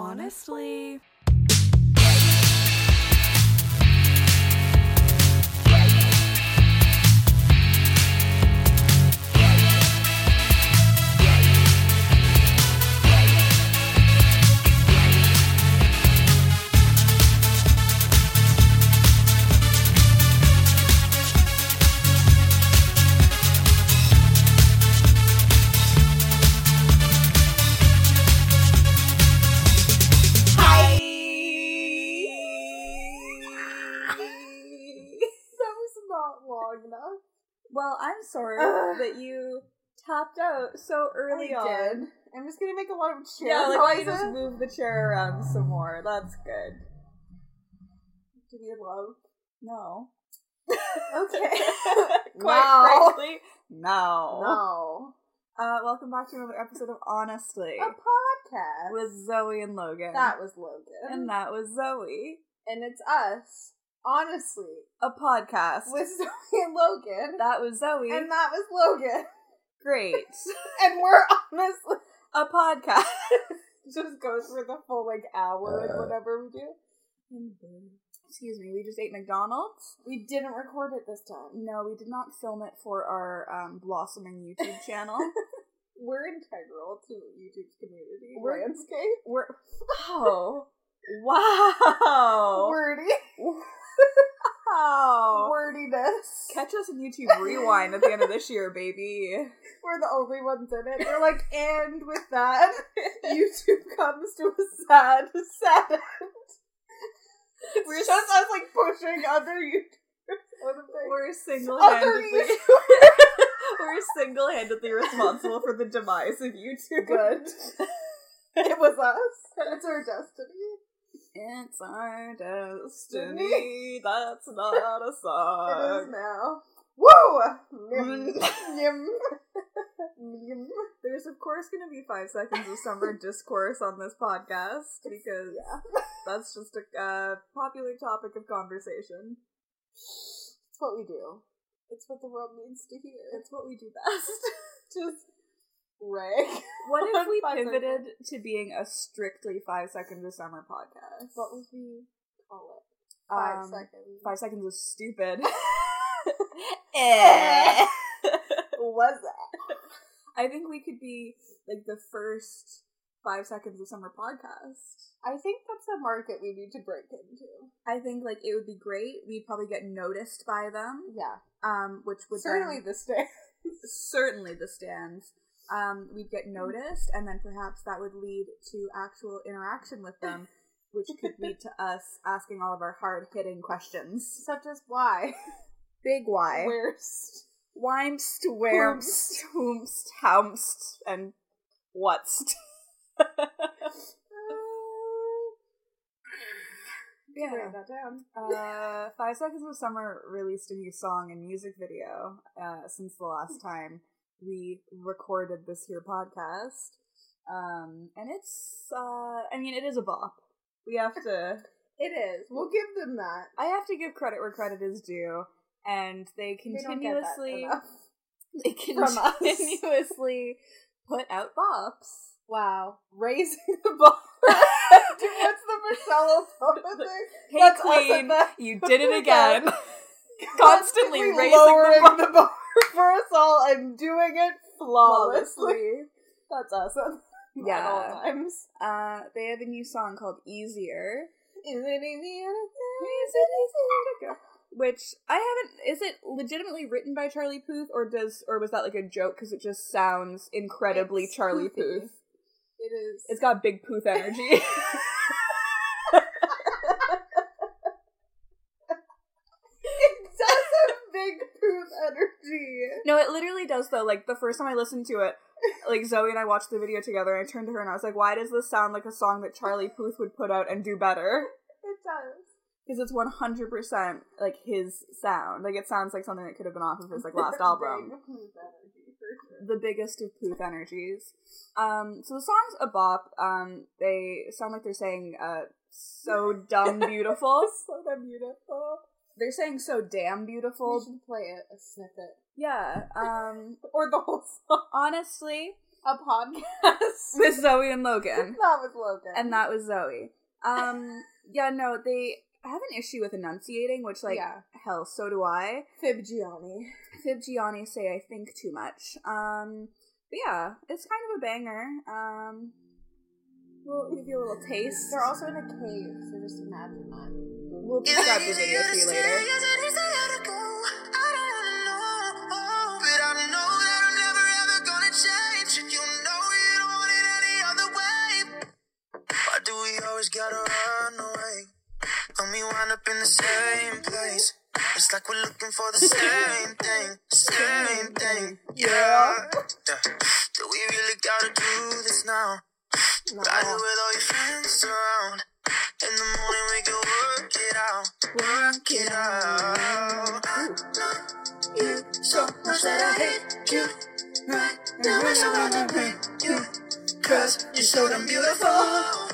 honestly. That you tapped out so early I on. did. I'm just gonna make a lot of chair Yeah, like why you noises. just move the chair around some more. That's good. Do we love? No. Okay. Quite No. frankly, no. no. Uh, welcome back to another episode of Honestly A podcast. with Zoe and Logan. that was Logan. and that was Zoe. and it's us. Honestly, A podcast. with Zoe and Logan. that was Zoe. and that was Logan. Great. And we're honestly A podcast. just goes for the full like hour and whatever we do. Excuse me, we just ate McDonald's. We didn't record it this time. No, we did not film it for our um, blossoming YouTube channel. We're integral to YouTube's community We're- landscape. We're oh wow Wordy. wow. Wordiness. Catch us in YouTube Rewind at the end of this year, baby. We're the only ones in it. We're like, and with that, YouTube comes to a sad, sad end. It's We're just s- us like pushing other YouTubers. out of their- We're single-handedly. We're single handedly responsible for the demise of YouTube. Good. it was us. It's our destiny. It's our destiny. That's not a song. It is now. Woo! There's of course going to be five seconds of summer discourse on this podcast because Yeah. that's just a uh, popular topic of conversation. It's what we do. It's what the world needs to hear. It's what we do best. Just rag. What if we pivoted to being a strictly five seconds of summer podcast? What would we call it? Five Um, seconds. Five seconds is stupid. Eh. was that? I think we could be like the first five seconds of summer podcast. I think that's a market we need to break into. I think like it would be great. We'd probably get noticed by them, Yeah. um, which would Certainly then- this day. certainly the stands. Um, we'd get noticed, and then perhaps that would lead to actual interaction with them, which could lead to us asking all of our hard hitting questions. Such as why? Big why? Where's Whymst, whermst, whomst, houmst, and what's. yeah. Yeah. Write that down. Uh, Five Seconds of Summer released a new song and music video uh, since the last time we recorded this here podcast. Um, and it's, uh, I mean, it is a bop. We have to, It is. We'll give them that. I have to give credit where credit is due. And they They don't get that continuously, enough. they continuously put out bops. Wow. Raising the bar. Dude, what's the Michelle Obama thing? Hey That's queen, the- you did it again. Constantly raising the bar. the bar for us all I'm doing it flawlessly. That's awesome. at, at Yeah. all times. Uh, they have a new song called Easier, Is it easy? which I haven't. Is it legitimately written by Charlie Puth, or does, or was that like a joke? Because it just sounds incredibly It's Charlie. Puth. It is. It's got big Puth energy. it does have big poop energy. No, it literally does though. Like the first time I listened to it, like Zoe and I watched the video together, and I turned to her and I was like, "Why does this sound like a song that Charlie Puth would put out and do better?" It does. Because it's one hundred percent like his sound. Like it sounds like something that could have been off of his like last album. Big poop energy for sure. the biggest of Puth energies. Um, so the song's a bop. Um, they sound like they're saying, uh, so dumb beautiful. so damn beautiful. they're saying so damn beautiful. should play it a snippet Yeah. Um, or the whole song. honestly, a podcast with Zoe and Logan. Not with Logan. and that was Zoe. Um, yeah, no, they have an issue with enunciating, which, like, Yeah. hell, so do I. Fib Gianni. Fib Gianni say I think too much. Um, but yeah, it's kind of a banger. Um, we'll give you a little taste. They're also in a cave, so just imagine that. We'll describe the video for you later. Always gotta run away? When we wind up in the same place. It's like we're looking for the same thing, same thing. Yeah. Do we really gotta do this now? Ride it with all your friends around. In the morning we can work it out, work it out. You so much that I hate you. Right now I so wanna hate you. Cause you're so damn beautiful.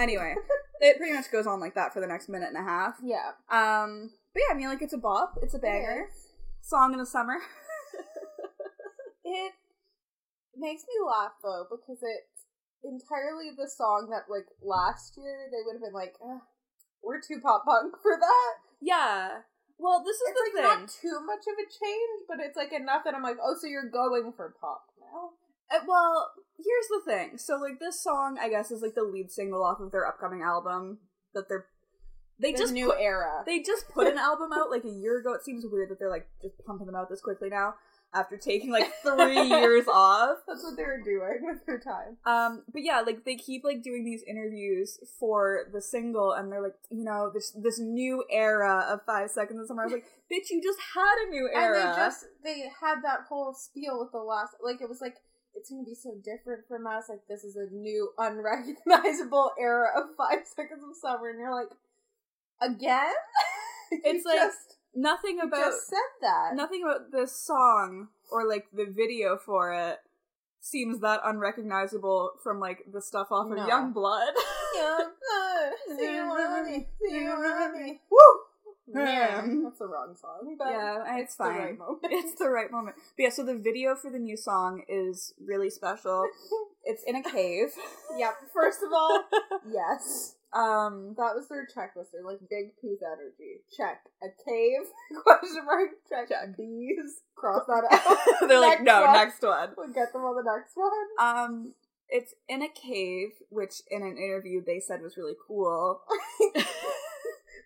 Anyway, it pretty much goes on like that for the next minute and a half. Yeah. Um, but yeah, I mean, like, it's a bop. It's a banger. Song in the summer. It makes me laugh though because it's entirely the song that like last year they would have been like, we're too pop punk for that. yeah. Well, this is It's the like thing. not too much of a change, but it's like enough that I'm like, oh, so you're going for pop now? Uh, well, here's the thing. So, like, this song, I guess, is like the lead single off of their upcoming album that they're. They The just new put, era. They just put an album out like a year ago. It seems weird that they're like just pumping them out this quickly now after taking like three years off. That's what they were doing with their time. Um, but yeah, like they keep like doing these interviews for the single, and they're like, you know, this this new era of Five Seconds of Summer. I was like, bitch, you just had a new era. And they just they had that whole spiel with the last like it was like it's gonna be so different from us, like this is a new unrecognizable era of five seconds of summer, and you're like, again? It's like just, nothing you about just said that. nothing about this song or like the video for it seems that unrecognizable from like the stuff off No. of Youngblood. Young blood, see you running, see you running. Woo! Man, that's the wrong song. But yeah, it's, the fine. right moment. it's the right moment. But yeah, so the video for the new song is really special. It's in a cave. Yep. First of all, yes. Um, That was their checklist. They're like big Puth energy. Check. A cave? Question mark. Check. Check. Bees. Cross that out. they're like, no, one. next one. We'll get them on the next one. Um, it's in a cave, which in an interview they said was really cool.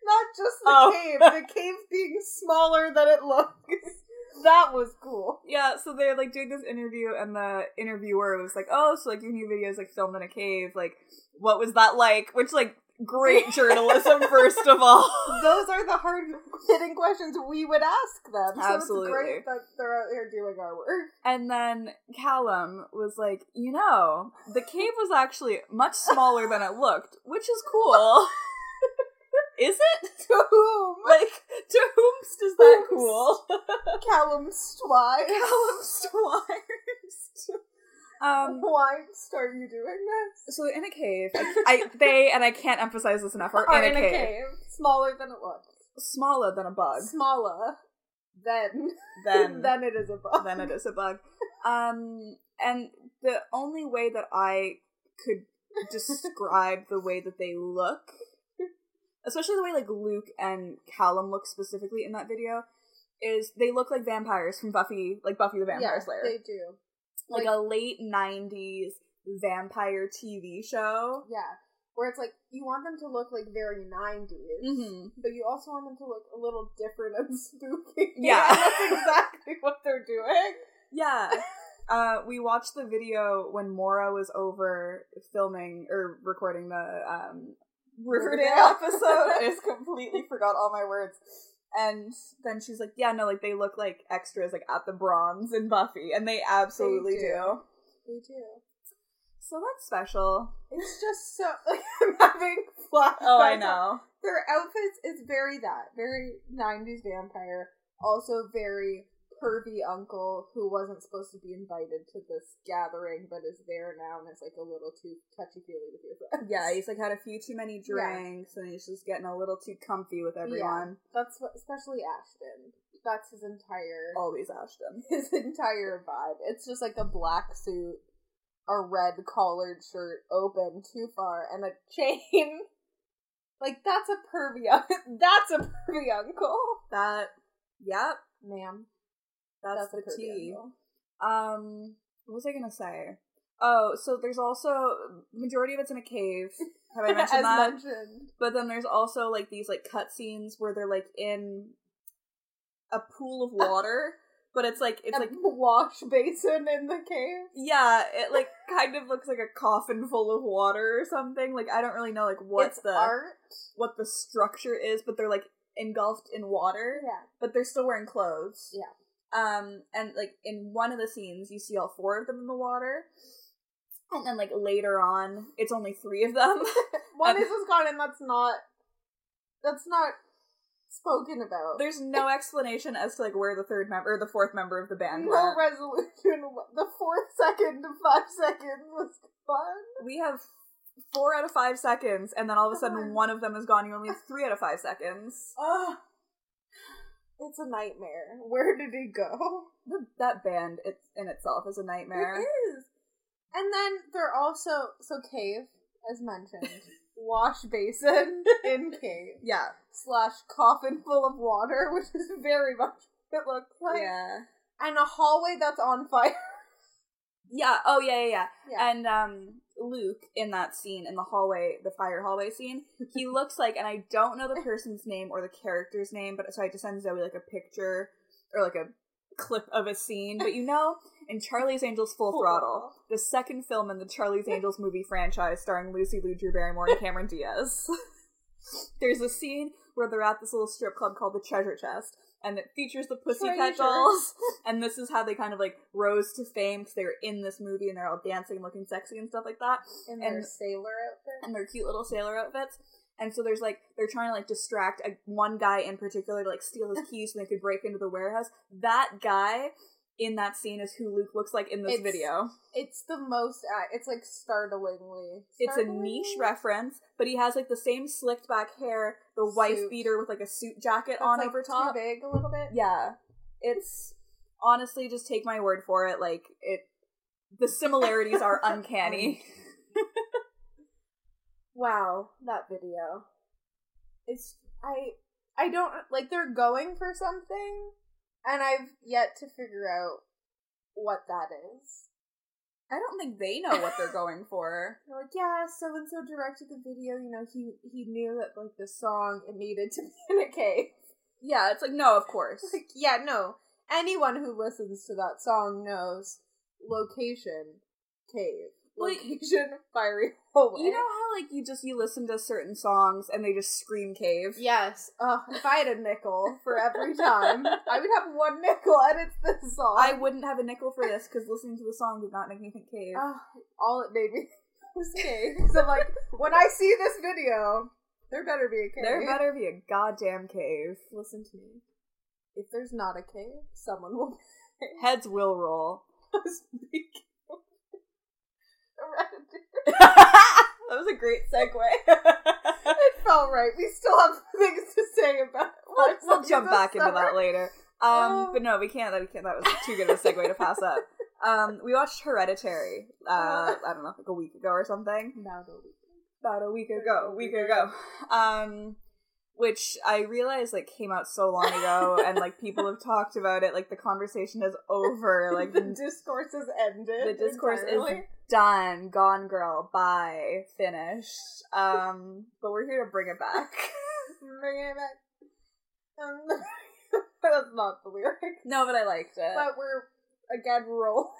Not just the Oh. cave. The cave being smaller than it looks. That was cool. Yeah, so they're like doing this interview, and the interviewer was like, "Oh, so like your new video is like filmed in a cave. Like, what was that like?" Which like great journalism, first of all. Those are the hard hitting questions we would ask them. So Absolutely. it's great that they're out here doing our work. And then Calum was like, "You know, the cave was actually much smaller than it looked, which is cool." is it? To whom? Like, to whomst is that cool? Calum Stwise. Calum Stwires. Um, Why are you doing this? so in a cave, I, they and I can't emphasize this enough. Are, Are in, a, cave. Smaller than it looks. smaller than a bug. Smaller than Then than it is a bug. then it is a bug. Um, and the only way that I could describe the way that they look, especially the way like Luke and Calum look specifically in that video, is they look like vampires from Buffy, like Buffy the Vampire yeah, Slayer, they do. like, like- a late '90s vampire TV show. Yeah, where it's like you want them to look like very 90s, Mm-hmm. but you also want them to look a little different and spooky. Yeah. That's exactly what they're doing. Yeah. Uh, we watched the video when Mora was over filming or recording the um, Riverdale episode. I just completely forgot all my words. And then she's like, "Yeah, no, like they look like extras, like at the Bronze in Buffy, and they absolutely They do. do. They do. So that's special. It's just so like I'm having flashbacks. Oh, I know. Their outfits is very that very 90s vampire, also very pervy uncle who wasn't supposed to be invited to this gathering but is there now and is like a little too touchy feely with your friends. Yeah, he's like had a few too many drinks and he's just getting a little too comfy with everyone. That's what, especially Ashton. That's his entire Always Ashton. his entire vibe. It's just like a black suit, a red collared shirt open too far, and a chain. Like that's a pervy. That's a pervy uncle, That, yep, ma'am. That's, That's, the pervy tea. Um, what was I gonna say? Oh, so there's also majority of it's in a cave. Have I mentioned that? mentioned. But then there's also like these like cutscenes where they're like in a pool of water, but it's like it's a like wash basin in the cave. yeah, it like kind of looks like a coffin full of water or something. Like I don't really know like what it's the art. what the structure is, but they're like engulfed in water, Yeah. but they're still wearing clothes. Yeah. Um, and like in one of the scenes, you see all four of them in the water, and then like later on, it's only three of them. One is just gone, and that's not. That's not spoken about. There's no explanation as to like where the third member or the fourth member of the band no went. resolution. The fourth second to five seconds was fun. we have four out of five seconds, and then all of a sudden one of them is gone. You only have three out of five seconds. Ugh. It's a nightmare. Where did he go? The, that band it's, in itself is a nightmare. It is. And then they're also so cave, as mentioned, wash basin in cave Yeah, slash coffin full of water, which is very much what it looks like, yeah, and a hallway that's on fire. yeah. Oh yeah, yeah, yeah. Yeah. And um, Luke in that scene in the hallway, the fire hallway scene, he looks like, and I don't know the person's name or the character's name, but so I had to send Zoe like a picture or like a clip of a scene. But you know, in Charlie's Angels Full Full Throttle, Throttle. the second film in the Charlie's Angels movie franchise starring Lucy Liu, Drew Barrymore, and Cameron Diaz, there's a scene where they're at this little strip club called the Treasure Chest. And it features the Pussycat. Dolls, and this is how they kind of like rose to fame because they were in this movie and they're all dancing, and looking sexy and stuff like that in their And- sailor outfit. and their cute little sailor outfits. And so there's like they're trying to like distract a, one guy in particular to like steal his keys so they could break into the warehouse. That guy in that scene is who Luke looks like in this It's- video. It's the most. Uh, it's like startlingly. It's a niche reference, but he has like the same slicked back hair, the wife beater with like a suit jacket That's, on like, over too top. big a little bit. Yeah, it's honestly just take my word for it. Like it, the similarities are uncanny. Wow, that video. It's I I don't like they're going for something and I've yet to figure out what that is. I don't think they know what they're going for. They're like, yeah, so and so directed the video, you know, he he knew that like the song it needed to be in a cave. Yeah, it's like no, of course. Like, yeah, no. Anyone who listens to that song knows location cave. Like- Location fiery hallway. You know how like you just you listen to certain songs and they just scream cave. Yes. Uh, if I had a nickel for every time, I would have one nickel, and it's this song. I wouldn't have a nickel for this because listening to the song did not make me think cave. Ah, all it made me was cave. So I'm like, when I see this video, there better be a cave. there better be a goddamn cave. listen to me. If there's not a cave, someone will. Heads will roll. That was a great segue. it felt right. We still have things to say about. we'll, we'll jump back into that later. Um, Oh. but no, we can't. That we can't. That was too good of a segue to pass up. Um, we watched Hereditary. Uh, I don't know, like a week ago or something. Now the week. about a week ago, a week ago. Um, which I realized like came out so long ago, and like people have talked about it. Like the conversation is over. Like the discourse has ended. the discourse entirely. is done. Gone, girl. Bye. Finished. Um, but we're here to bring it back. Bring it back. Um, that's not the lyric. no, but I liked it. But we're again rolling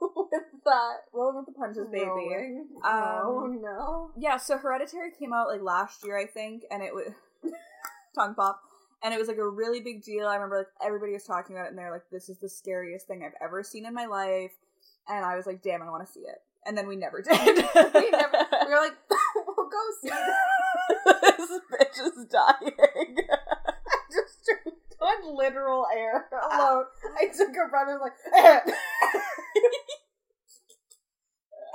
with that. Rolling with the punches, baby. Rolling. Um, oh no. Yeah, so Hereditary came out like last year, I think, and it was tongue pop, and it was like a really big deal. I remember like everybody was talking about it, and they're like, "This is the scariest thing I've ever seen in my life," and I was like, "Damn, I want to see it." And then we never did. We never. We were like, we'll go see. it. this bitch is dying. I just turned on literal air alone. Ah. I took a her brother like.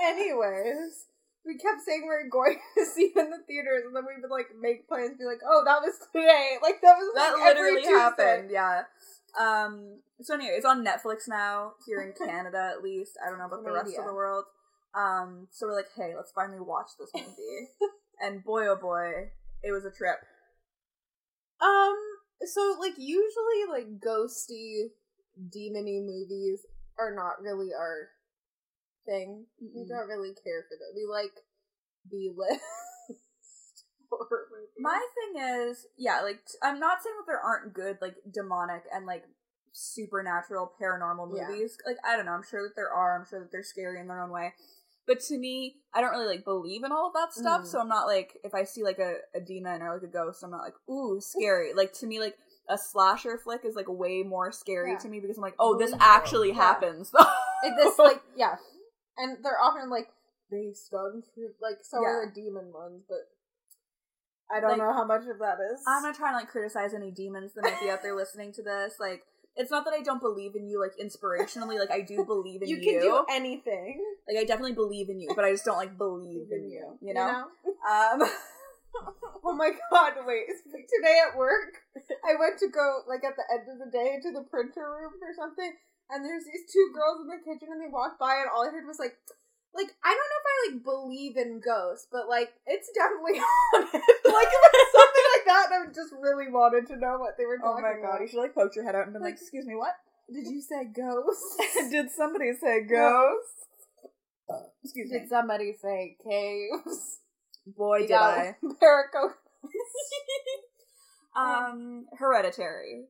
Anyways, we kept saying we were going to see it in the theaters, and then we would like make plans, be like, "Oh, that was today." Like that was that like, literally happened. Yeah. Um. So anyway, it's on Netflix now here in Canada, at least. I don't know about the rest of the world. Um. So we're like, hey, let's finally watch this movie. and boy, oh boy, it was a trip. Um. So like usually like ghosty, demony movies are not really our thing. We Mm-mm. don't really care for them. We like B list. My thing is, yeah, like I'm not saying that there aren't good like demonic and like supernatural paranormal Yeah. movies. Like I don't know, I'm sure that there are. I'm sure that they're scary in their own way. But to me, I don't really like believe in all of that stuff. Mm. So I'm not like if I see like a, a demon or like a ghost, I'm not like ooh scary. like to me, like a slasher flick is like way more scary Yeah. to me because I'm like oh this actually Yeah. happens. This like yeah, and they're often like based on true. Like so are Yeah. the demon ones, but I don't Like, know how much of that is. I'm not trying to like criticize any demons that might be out there listening to this. Like, it's not that I don't believe in you, like inspirationally. Like, I do believe in you you. can do anything. like, I definitely believe in you, but I just don't like believe in you. You know? Um, oh my god, wait. Today at work, I went to go, like, at the end of the day to the printer room for something, and there's these two girls in the kitchen, and they walked by, and all I heard was, like, like, I don't know if I, like, believe in ghosts, but, like, it's definitely haunted. like, if it's something like that, and I just really wanted to know what they were talking. oh talking my god, about. you should like poke your head out and be like, "Excuse me, what? Did you say ghosts? Did somebody say ghost?" Excuse me. Did somebody say caves? Boy, did got I. Perico- Um, Hereditary.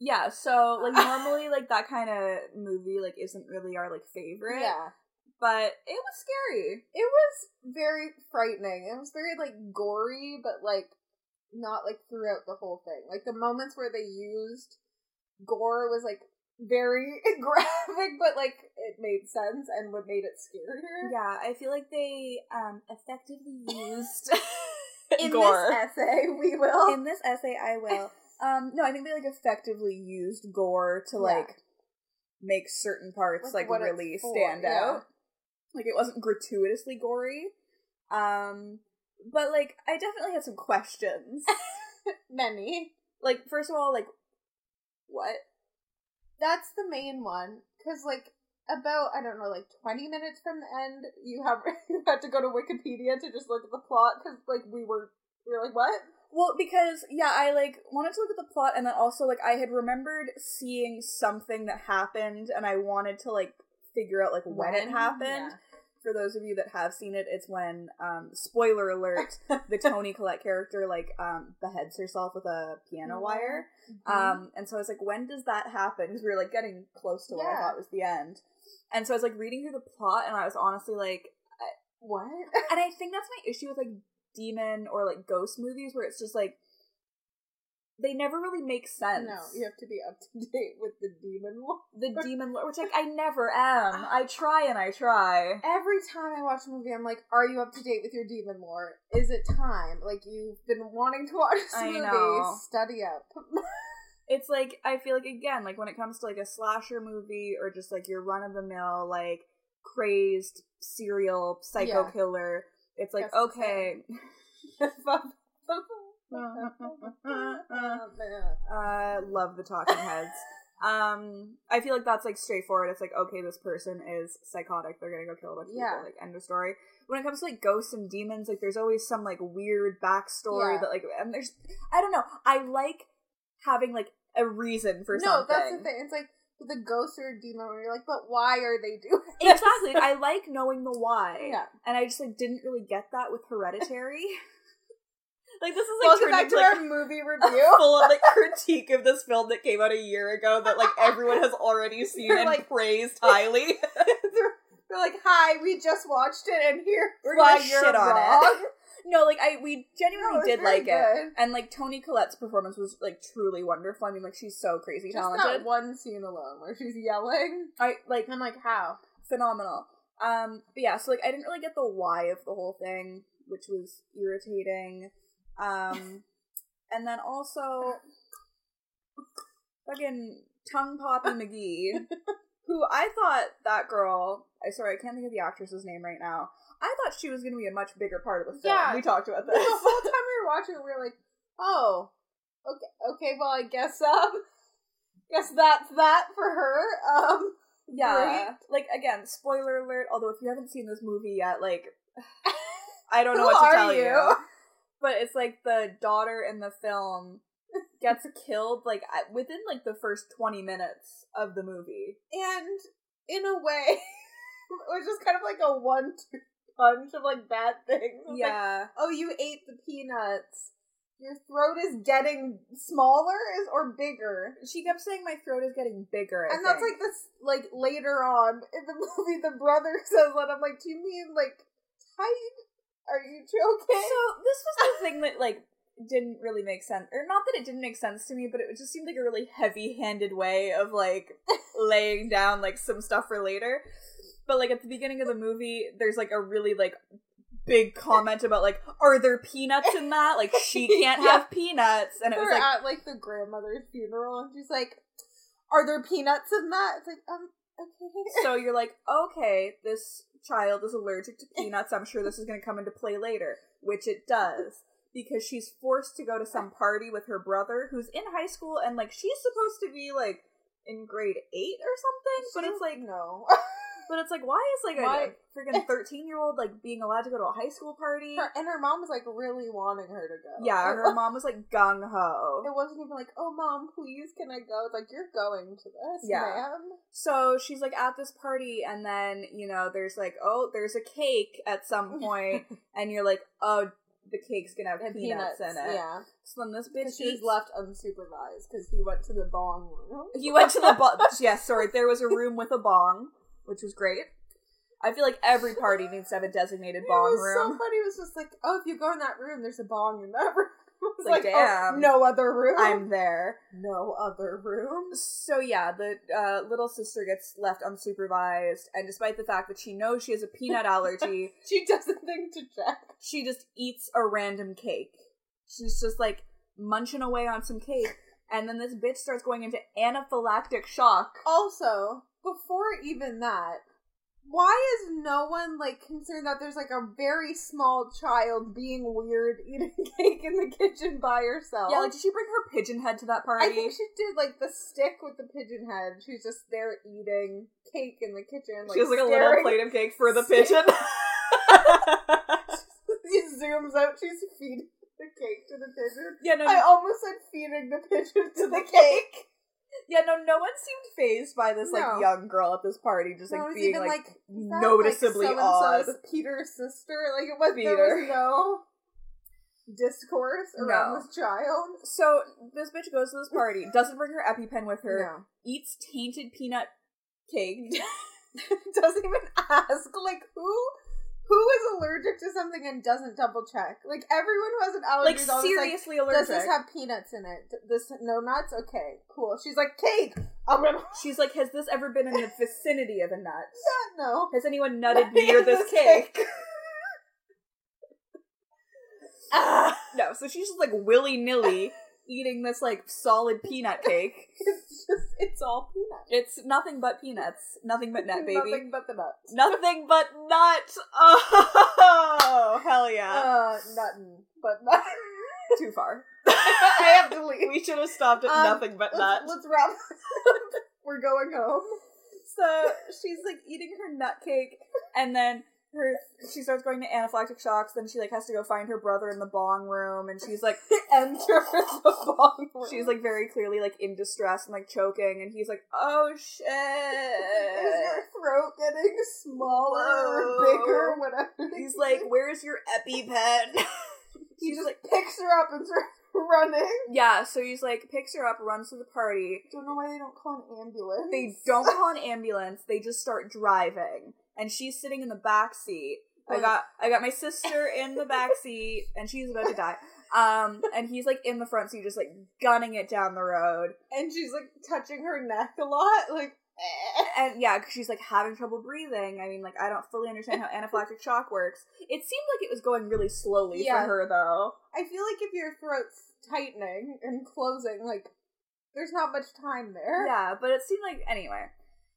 Yeah, so like normally like that kind of movie like isn't really our like favorite. Yeah. But it was scary. It was very frightening. It was very like gory, but like not like throughout the whole thing. Like the moments where they used gore was like very graphic, but like it made sense and what made it scarier. Yeah, I feel like they um effectively used In gore. this essay, we will. In this essay, I will. Um, no, I think they like effectively used gore to Yeah. like make certain parts Like, like, really for, stand yeah. out. Like it wasn't gratuitously gory. Um, but like I definitely had some questions. Many. like first of all, like what? That's the main one. Cause like about I don't know, like twenty minutes from the end, you have you had to go to Wikipedia to just look at the plot because like we were we were like what? Well, because yeah, I like wanted to look at the plot, and then also like I had remembered seeing something that happened, and I wanted to like figure out like when, it happened. Yeah. For those of you that have seen it, it's when um spoiler alert, the Toni Collette character like um beheads herself with a piano wire. Mhm. Um, and so I was like, when does that happen? Because we were like getting close to what I thought was the end. And so I was like reading through the plot, and I was honestly like, what? and I think that's my issue with like demon or like ghost movies where it's just like they never really make sense. No, you have to be up to date with the demon lore. the demon lore, which like I never am. Ah. I try and I try. Every time I watch a movie, I'm like, "Are you up to date with your demon lore? Is it time? Like you've been wanting to watch this I movie? know. Study up." It's like I feel like again, like when it comes to like a slasher movie or just like your run of the mill like crazed serial psycho Yeah. killer, it's like That's okay. uh love the talking heads. Um I feel like that's like straightforward. It's like okay, this person is psychotic. They're going to go kill a bunch of Yeah. people like end of story. When it comes to like ghosts and demons, like there's always some like weird backstory Yeah. that like and there's I don't know. I like having like a reason for no, something. No, that's the thing. It's like a ghost or demon, where you're like, "But why are they doing?" Exactly. I like knowing the why. Yeah. And I just like didn't really get that with Hereditary. like this is like Welcome back into to like our movie review. full of like critique of this film that came out a year ago that like everyone has already seen They're and like- praised highly. they're, they're like, "Hi, we just watched it, and here We're why shit on wrong." it. No, like I we genuinely it's did like it. And like Toni Collette's performance was like truly wonderful. I mean like she's so crazy Just talented. that one scene alone where she's yelling. I like I'm like, how? phenomenal. Um, but yeah, so like I didn't really get the why of the whole thing, which was irritating. Um, and then also fucking tongue poppy McGee, who I thought that girl. I sorry, I can't think of the actress's name right now. I thought she was going to be a much bigger part of the film. Yeah. We talked about this the whole time we were watching it, we were like, "Oh, okay, okay. Well, I guess um, guess that's that for her." Um, Yeah. Like again, spoiler alert, although if you haven't seen this movie yet, like I don't know what to tell you. you? But it's like the daughter in the film gets killed like within like the first 20 minutes of the movie. and in a way, it was just kind of like a one-two punch of like bad things. It's like, Yeah. oh, you ate the peanuts. Your throat is getting smaller is or bigger. she kept saying my throat is getting bigger. I and that's think. like this like later on in the movie the brother says that I'm like, Do you mean like tight? Are you joking? So this was the thing that like didn't really make sense, or not that it didn't make sense to me, but it just seemed like a really heavy-handed way of like laying down like some stuff for later. But like at the beginning of the movie, there's like a really like big comment about like, are there peanuts in that? Like she can't Yeah. have peanuts, and it was We're like, at like the grandmother's funeral and she's like, Are there peanuts in that? It's like, um, okay. so you're like, okay, this child is allergic to peanuts. I'm sure this is going to come into play later, which it does. Because she's forced to go to some party with her brother who's in high school and like she's supposed to be like in grade eight or something. But it's like no. but it's like why is like a, freaking thirteen year old like being allowed to go to a high school party? Her, and her mom was like really wanting her to go. Yeah, her mom was like gung ho. It wasn't even like, oh mom, please can I go? It's like you're going to this, Yeah. ma'am. So she's like at this party, and then you know there's like oh there's a cake at some point, and you're like oh the cake's gonna have And peanuts, in it. Yeah. So then this bitch she was eats- left unsupervised because he went to the bong room. He went to the bong. yes, sorry. There was a room with a bong, which was great. I feel like every party needs to have a designated bong was room. so funny. It was just like, oh, if you go in that room, there's a bong in that room. It's Like, like, oh, damn. no other room. I'm there. no other room. So yeah, the uh, little sister gets left unsupervised, and despite the fact that she knows she has a peanut allergy, She doesn't think to check. she just eats a random cake. She's just like munching away on some cake, and then this bitch starts going into anaphylactic shock. Also, before even that, why is no one like concerned that there's like a very small child being weird eating cake in the kitchen by herself? Yeah, like did she bring her pigeon head to that party? I think she did like the stick with the pigeon head. She's just there eating cake in the kitchen. Like, she has like a little plate of cake for the pigeon. he zooms out. She's feeding the cake to the pigeon. yeah, no, I almost said feeding the pigeon to the cake. Yeah, no, no one seemed phased by this like No. young girl at this party, just like No, it was being even like, like, is that, noticeably like, odd. so-and-so's Peter's sister. Like it was there Peter. was no discourse around No. this child. So this bitch goes to this party, doesn't bring her EpiPen with her, No. eats tainted peanut cake. doesn't even ask like who who is allergic to something and doesn't double check. Like everyone who has an allergy like is always like, seriously Does this have peanuts in it? This no nuts? Okay, cool. She's like cake. I'm gonna She's like, has this ever been in the vicinity of a nut? Yeah, no. Has anyone nutted near this this cake? cake. Ah, no, so she's just like willy nilly eating this like solid peanut cake. It's just it's all peanuts. It's nothing but peanuts, nothing but nut, baby. Nothing but the nuts. Nothing but nut. Oh, hell yeah. Uh, nothing but nut. Too far. I have to leave. We should have stopped at Um, nothing but let's, nut. let's wrap. We're going home. So she's like eating her nut cake, and then her she starts going to anaphylactic shocks. Then she like has to go find her brother in the bong room, and she's like Enter the bong room. she's like very clearly like in distress and like choking, and he's like, "Oh shit." Is your throat getting smaller or bigger? Whatever. He's like, "Where's your EpiPen?" he just like, picks her up and starts running. "Yeah." So he's like, picks her up, runs to the party. Don't know why they don't call an ambulance. They don't call an ambulance. They just start driving, and she's sitting in the back seat. I got I got my sister in the back seat, and she's about to die. Um, and he's like in the front seat, just like gunning it down the road. and she's like touching her neck a lot, like. eh. And yeah, 'cause she's like having trouble breathing. I mean, like I don't fully understand how anaphylactic shock works. It seemed like it was going really slowly Yeah. for her, though. I feel like if your throat's tightening and closing, like There's not much time there. Yeah, but it seemed like anyway.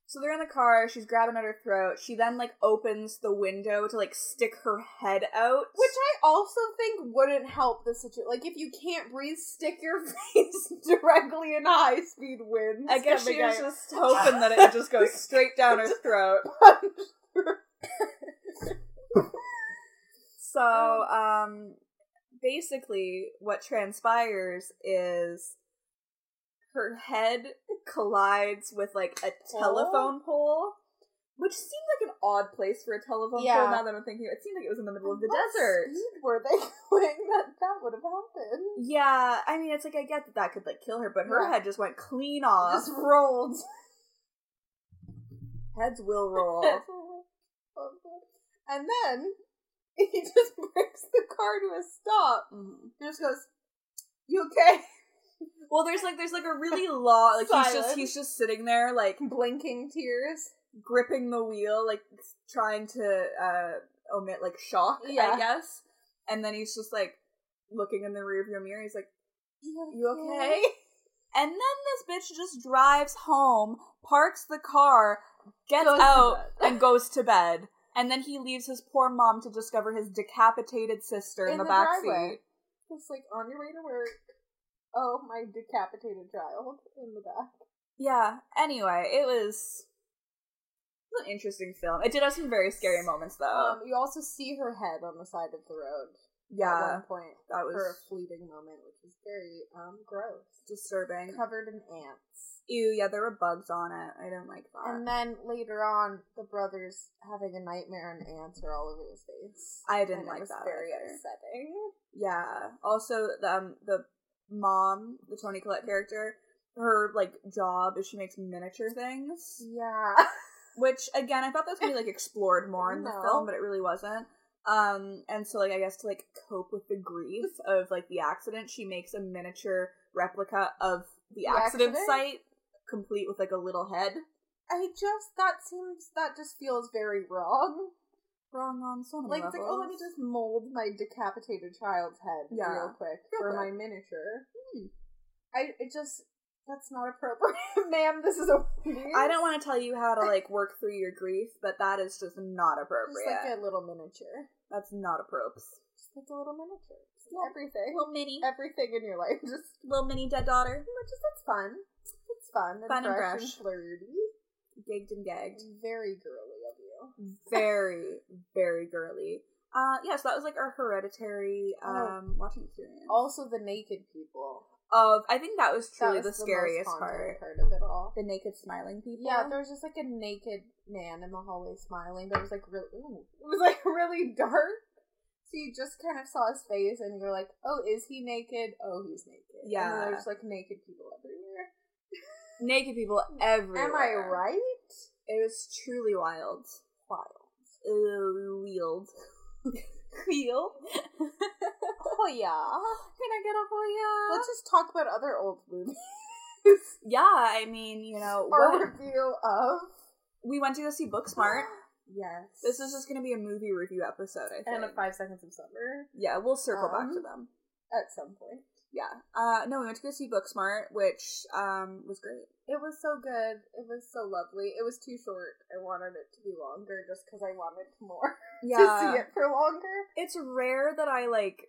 So they're in the car. She's grabbing at her throat. She then like opens the window to like stick her head out. Which I also think wouldn't help the situation. Like, if you can't breathe, stick your face directly in high speed winds. I guess she was just hoping that it would just go straight down her throat. So, um, basically, what transpires is her head collides with like a telephone pole, which seemed like an odd place for a telephone Yeah. pole. Now that I'm thinking, it seemed like it was in the middle of the What desert. speed were they going that that would have happened? Yeah, I mean, it's like I get that that could like kill her, but her Yeah. head just went clean off. Just rolled. Heads will roll. and then he just brings the car to a stop. Mhm. He just goes, "You okay?" Well, there's like there's like a really long like he's just he's just sitting there like Blinking tears. gripping the wheel, like trying to uh omit like shock, Yeah. I guess. And then he's just like looking in the rearview mirror. He's like, You "You okay?" And then this bitch just drives home, parks the car, gets Goes out, and goes to bed. And then he leaves his poor mom to discover his decapitated sister in, In the, the back driveway. seat. Just like on your way to work. Oh, my decapitated child in the back. Yeah. Anyway, it was was an interesting film. It did have some very scary moments, though. Um, you also see her head on the side of the road Yeah, at one point that was for a fleeting moment, which is very um gross. disturbing. Covered in ants. Ew, yeah, there were bugs on it. I didn't like that. And then later on, the brothers having a nightmare and ants are all over his face. I didn't And like was that Very either. upsetting. Yeah. Also, the, um, the mom, the Toni Collette character, her like job is she makes miniature things, Yeah. which again I thought that was gonna be like explored more in the No. film, but it really wasn't. Um, and so like I guess to like cope with the grief of like the accident, she makes a miniature replica of the, The accident, accident? site, complete with like a little head. I just that seems that just feels very wrong. Wrong on so many Like it's like, oh, let me just mold my decapitated child's head Yeah. real quick Real for quick. my miniature. Hmm. I it just that's not appropriate, ma'am. This is a I don't want to tell you how to like work through your grief, but that is just not appropriate. just like a little miniature, That's not appropriate. just like a little miniature. Little- everything, Little mini, everything in your life, just little mini dead daughter, just that's fun. It's fun and Fun and fresh and, fresh. flirty. gigged and gagged. Very girly. Very, very girly. Uh, yeah, so that was like our hereditary Oh. um watching experience. Also, the naked people. of I think that was That truly was the most scariest part. part of it all. The naked smiling people. Yeah, there was just like a naked man in the hallway smiling, but it was like really, ooh, it was like really dark. So you just kind of saw his face, and you're like, "Oh, is he naked? Oh, he's naked." Yeah. then there's like naked people everywhere. naked people everywhere. Am I right? It was truly wild. Wild. Uh, wield. Wheel. Oh yeah. Can I get a hoya? Let's just talk about other old movies. Yeah, I mean, you know, Our what, review of we went to go see Booksmart. yes. This is just going to be a movie review episode, I think. and a five seconds of summer yeah, we'll circle back to Um, them. at some point. Yeah. Uh, no, we went to go see Booksmart, which um was great. It was so good. It was so lovely. It was too short. I wanted it to be longer just because I wanted more yeah. to see it for longer. It's rare that I like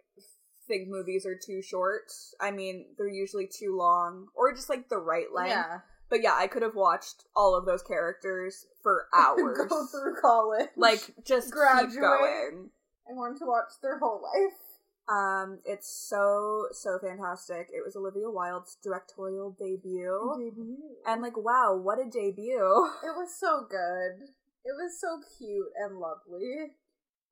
think movies are too short. I mean, they're usually too long or just like the right length. Yeah. But yeah, I could have watched all of those characters for hours. Go through college. like just Graduate. keep going. I wanted to watch their whole life. Um, it's so so fantastic. It was Olivia Wilde's directorial debut, Debut. and like, wow, what a debut! it was so good. It was so cute and lovely.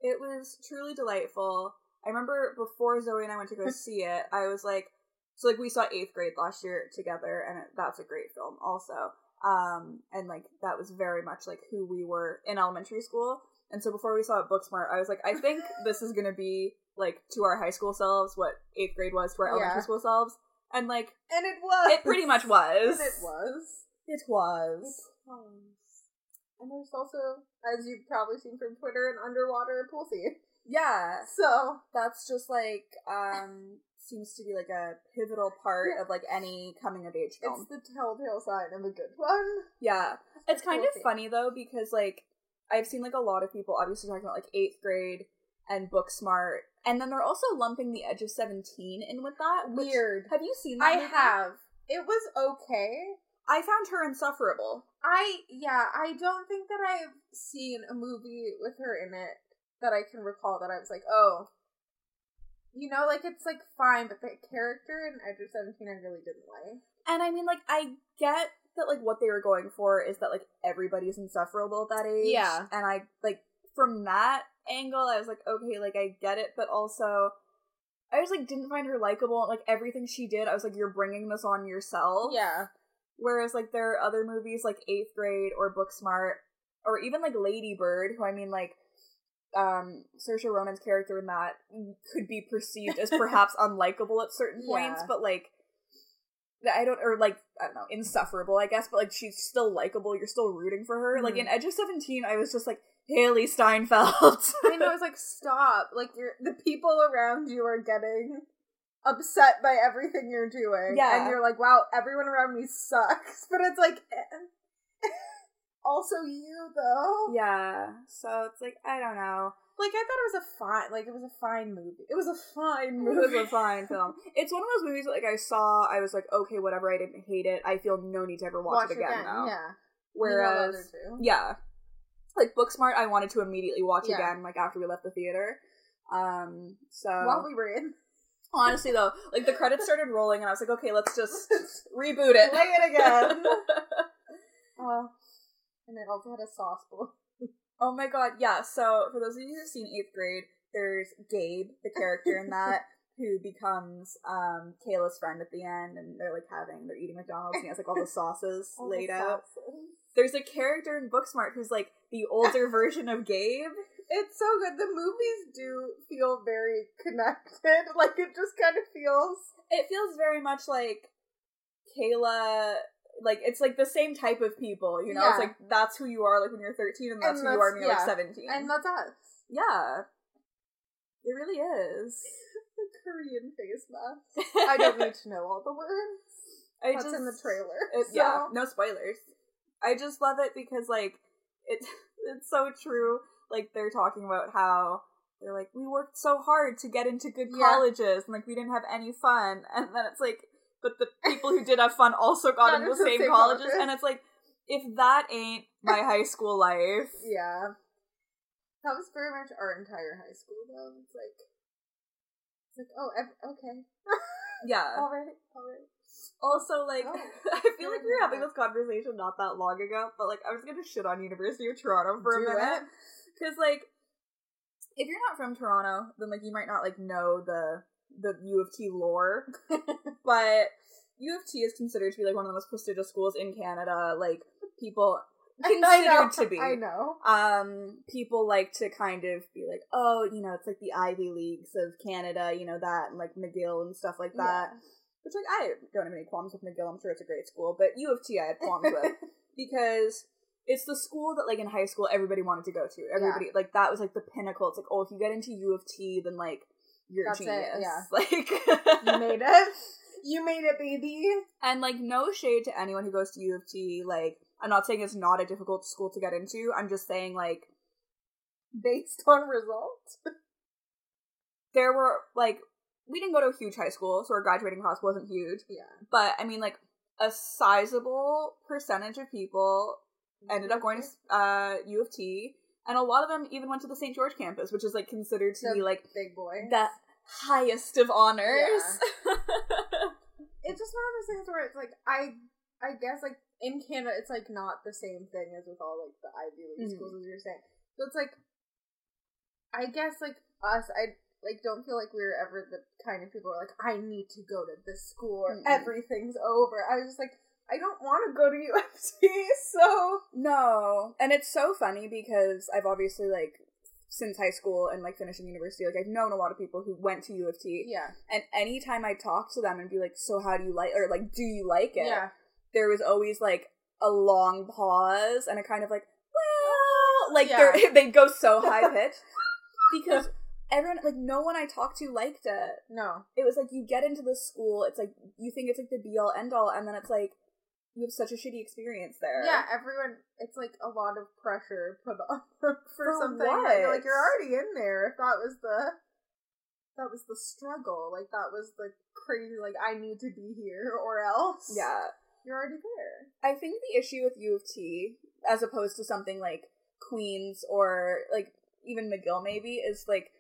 It was truly delightful. I remember before Zoe and I went to go see it, I was like, so like we saw Eighth Grade last year together, and it, that's a great film also. Um, and like that was very much like who we were in elementary school. And so before we saw it Booksmart, I was like, I think this is gonna be like to our high school selves what eighth grade was to our elementary Yeah. school selves, and like And it was. it pretty much was. And it was. It was. And there's also, as you've probably seen from Twitter, an underwater pool scene. Yeah. So That's just like um seems to be like a pivotal part Yeah. of like any coming of age film. it's the telltale sign of a good one. Yeah. It's kind Cool of thing. funny though because like I've seen like a lot of people obviously talking about like eighth grade and Booksmart, and then they're also lumping the edge of seventeen in with that. Weird. Have you seen that? I movie? have. It was okay. I found her insufferable. I yeah, I don't think that I've seen a movie with her in it that I can recall that I was like, oh, you know, like it's like fine, but the character in Edge of Seventeen I really didn't like. And I mean, like, I get that, like, what they were going for is that, like, everybody's insufferable at that age. Yeah. And I, like, from that angle, I was like, okay, like, I get it, but also, I just, like, didn't find her likable. Like, everything she did, I was like, you're bringing this on yourself. Yeah, Whereas, like, there are other movies, like, Eighth Grade or Booksmart, or even, like, Lady Bird, who I mean, like, um, Saoirse Ronan's character in that could be perceived as perhaps unlikable at certain points, Yeah. but like I don't or like I don't know, insufferable, I guess, but like she's still likable, you're still rooting for her. Like in. Edge of Seventeen, I was just like, Hailee Steinfeld. I know. I was like, stop! Like you're the people around you are getting upset by everything you're doing. Yeah. and you're like, wow, everyone around me sucks. But it's like, also you though. yeah. So it's like, I don't know. Like I thought it was a fine, like it was a fine movie. It was a fine It was a fine film. It's one of those movies that like I saw, I was like, okay, whatever, I didn't hate it. I feel no need to ever watch, it again, now. Yeah. Whereas Meanwhile, other two. Yeah. Like Booksmart, I wanted to immediately watch Yeah. again, like after we left the theater. Um, so While we were in, honestly though, like the credits started rolling and I was like, okay, let's just reboot it. play it again. Oh, and it also had a sauce bowl. oh my god, yeah. So for those of you who've seen eighth grade, there's Gabe, the character in that, who becomes um Kayla's friend at the end, and they're like having they're eating McDonald's and he has like all the sauces All the laid out. There's a character in Booksmart who's like the older version of Gabe. It's so good. The movies do feel very connected. Like it just kind of feels. it feels very much like Kayla like it's like the same type of people, you know? It's like that's who you are like when you're 13 and that's And who you are when you're like 17. And that's us. yeah. It really is. The Korean face mask. I don't need to know all the words. I That's just in the trailer. it- so- Yeah, no spoilers. I just love it because like it's it's so true. Like they're talking about how they're like we worked so hard to get into good Yeah. colleges and like we didn't have any fun and then it's like but the people who did have fun also got into the same same colleges colleges. and it's like if that ain't my high school life Yeah. That was very much our entire high school, though. It's like, it's like, oh, ev- okay, yeah all right, all right. Also like Oh, i feel like we were having this conversation not that long ago but like i was gonna shit on university of toronto for a minute. because like if you're not from toronto then like you might not like know the the u of t lore. But u of t is considered to be like one of the most prestigious schools in canada like people considered to be. I know. um people like to kind of be like oh you know it's like the ivy leagues of canada you know that and like mcgill and stuff like that which like i don't have any qualms with mcgill i'm sure it's a great school but u of t i had qualms with because it's the school that like in high school everybody wanted to go to everybody like that was like the pinnacle it's like oh if you get into u of t then like you're That's a it, genius yeah. like You made it. You made it, baby. and like no shade to anyone who goes to u of t like i'm not saying it's not a difficult school to get into i'm just saying like Based on results. there were like we didn't go to a huge high school, so our graduating class wasn't huge. Yeah. But I mean, like a sizable percentage of people ended up going to uh, U of T, and a lot of them even went to the St. George campus, which is like considered to The be like big boy. the highest of honors. it's just one of those things where it's like I I guess like in Canada it's like not the same thing as with all like the Ivy League Mhm. schools as you're saying. So it's like I guess like us, I like don't feel like we were ever the kind of people who are like, I need to go to this school or Mm-mm. everything's over. I was just like, I don't want to go to U of T, so no, and it's so funny because I've obviously like since high school and like finishing university, like I've known a lot of people who went to U of T. yeah, And anytime I talk to them and be like, so how do you like, or like, do you like it? yeah, There was always like a long pause and a kind of like, well, like Yeah. they're, they go so high pitched because everyone like no one I talked to liked it. No. It was like you get into the school, it's like you think it's like the be all end all, and then it's like you have such a shitty experience there. Yeah, everyone. It's like a lot of pressure put on for, For something. that you're like you're already in there. If that was the, that was the struggle. Like that was the crazy. Like I need to be here or else. Yeah. you're already there. I think the issue with U of T, as opposed to something like Queen's or like even McGill, maybe is like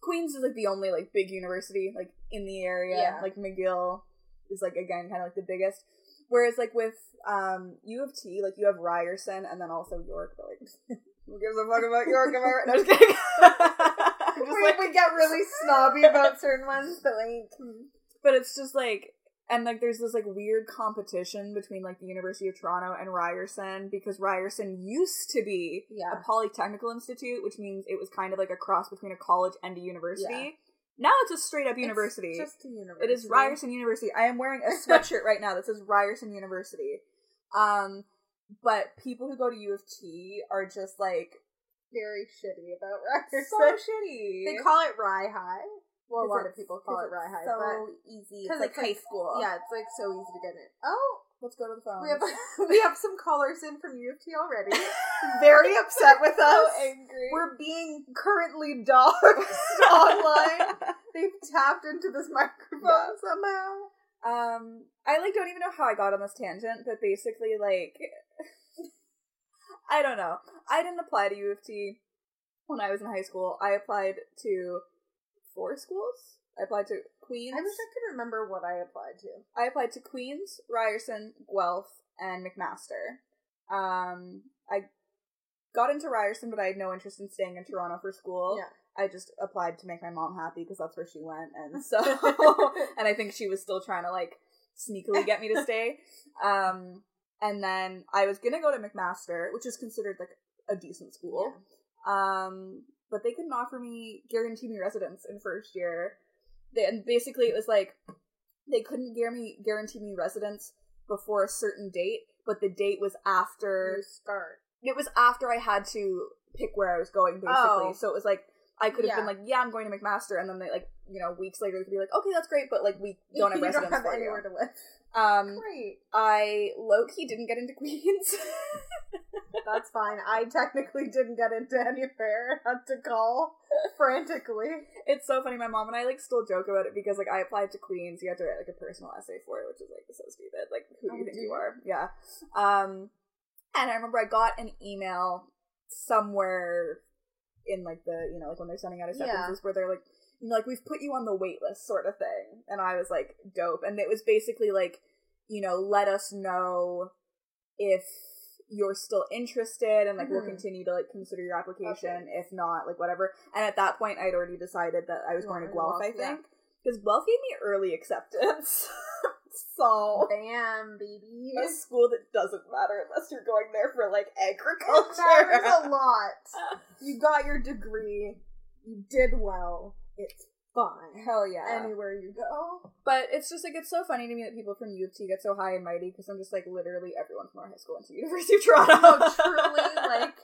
Queen's is like the only like big university like in the area. Yeah. Like McGill is like again kind of like the biggest. Whereas like with um U of T, like you have Ryerson and then also York, but like who gives a fuck about York? Am I right? No, just kidding. Just like we get really snobby about certain ones, but like but it's just like and like there's this like weird competition between like the University of Toronto and Ryerson because Ryerson used to be Yeah. a polytechnical institute, which means it was kind of like a cross between a college and a university. Yeah. Now it's a straight up university. It's just a university. it is Ryerson University. I am wearing a sweatshirt right now that says Ryerson University. Um but people who go to U of T are just like Very shitty about Ryerson. so shitty. They call it Rye High. Well, a lot of people call it Rye it's High, So easy. 'cause It's like high school. yeah, it's like so easy to get in. Oh, Let's go to the phone. we have we have some callers in from U of T already. Very upset with so us. angry. We're being currently doxed online. They've tapped into this microphone Yeah. somehow. Um, I like don't even know how I got on this tangent, but basically, like, I don't know. I didn't apply to U of T when I was in high school. I applied to four schools. I applied to Queen's. I wish I could remember what I applied to. I applied to Queen's, Ryerson, Guelph, and McMaster. Um, I got into Ryerson, but I had no interest in staying in Toronto for school. Yeah. I just applied to make my mom happy because that's where she went, and so and I think she was still trying to like sneakily get me to stay. Um, and then I was gonna go to McMaster, which is considered like a decent school. Um, but they couldn't offer me guarantee me residence in first year. They, and basically, it was like they couldn't guarantee me guarantee me residence before a certain date, but the date was after You start. it was after I had to pick where I was going, basically. Oh. So it was like I could have Yeah. been like, "Yeah, I'm going to McMaster," and then they like, you know, weeks later they could be like, "Okay, that's great," but like we don't have residence don't have for anywhere you. to live. Um, Great. I low key didn't get into Queen's. That's fine. I technically didn't get into anywhere. I had to call frantically. it's so funny. My mom and I like still joke about it because like I applied to Queen's. You have to write like a personal essay for it, which is like so stupid. Like, who do you Oh, think do you you? are? Yeah. Um, and I remember I got an email somewhere in like the you know like when they're sending out acceptances where they're like you know like we've put you on the wait list sort of thing, and I was like dope, and it was basically like you know let us know if you're still interested and like we'll Mhm. continue to like consider your application if not like whatever and at that point i'd already decided that i was going to Yeah, guelph i think because guelph gave me early acceptance so Bam, baby. a school that doesn't matter unless you're going there for like It agriculture matters a lot. You got your degree. You did well. It's fine. hell yeah Anywhere you go. but it's just like it's so funny to me that people from u of t get so high and mighty because i'm just like literally everyone from our high school went to university of toronto No, truly, like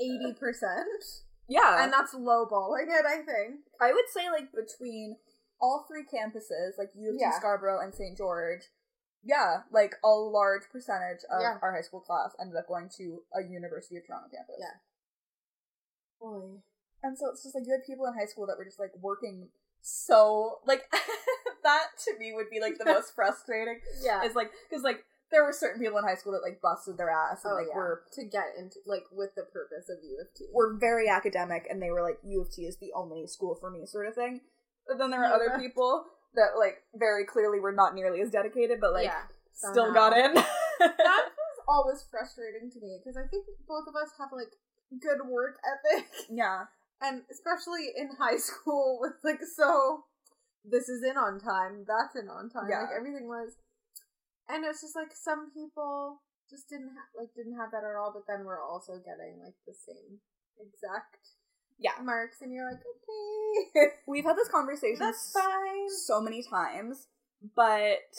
eighty percent, yeah and that's lowballing it. I think. I would say like between all three campuses, like U of T Yeah. Scarborough and St. George, yeah, like a large percentage of Yeah. our high school class ended up going to a University of Toronto campus. Yeah. Boy. And so it's just like you had people in high school that were just like working so like that to me would be like the most frustrating. Yeah. Is like because like there were certain people in high school that like busted their ass and oh like yeah. were to get into like with the purpose of U of T. were very academic and they were like U of T is the only school for me sort of thing. But then there were Yeah. other people that like very clearly were not nearly as dedicated but like yeah. still got in. that was always frustrating to me because I think both of us have like good work ethic, yeah. And especially in high school with like so this is in on time, that's in on time, Yeah. like everything was, and it's just like some people just didn't ha- like didn't have that at all, but then we're also getting like the same exact Yeah. marks, and you're like, okay, We've had this conversation that's fine. so many times, but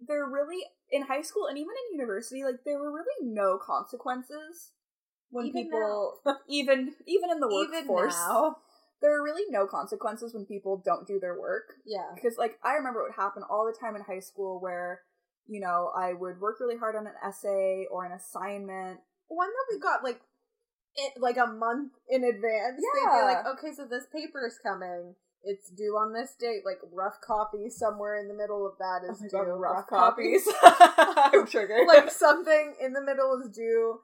there really in high school and even in university, like there were really no consequences when Even people even even in the workforce. now, there are really no consequences when people don't do their work. Yeah. Because like I remember it would happen all the time in high school where, you know, I would work really hard on an essay or an assignment. One that we got like it, like a month in advance. Yeah. They'd be like, okay, so this paper is coming. It's due on this date. Like rough copy somewhere in the middle of that oh is due. Oh rough copy. copies. I'm triggered. like something in the middle is due.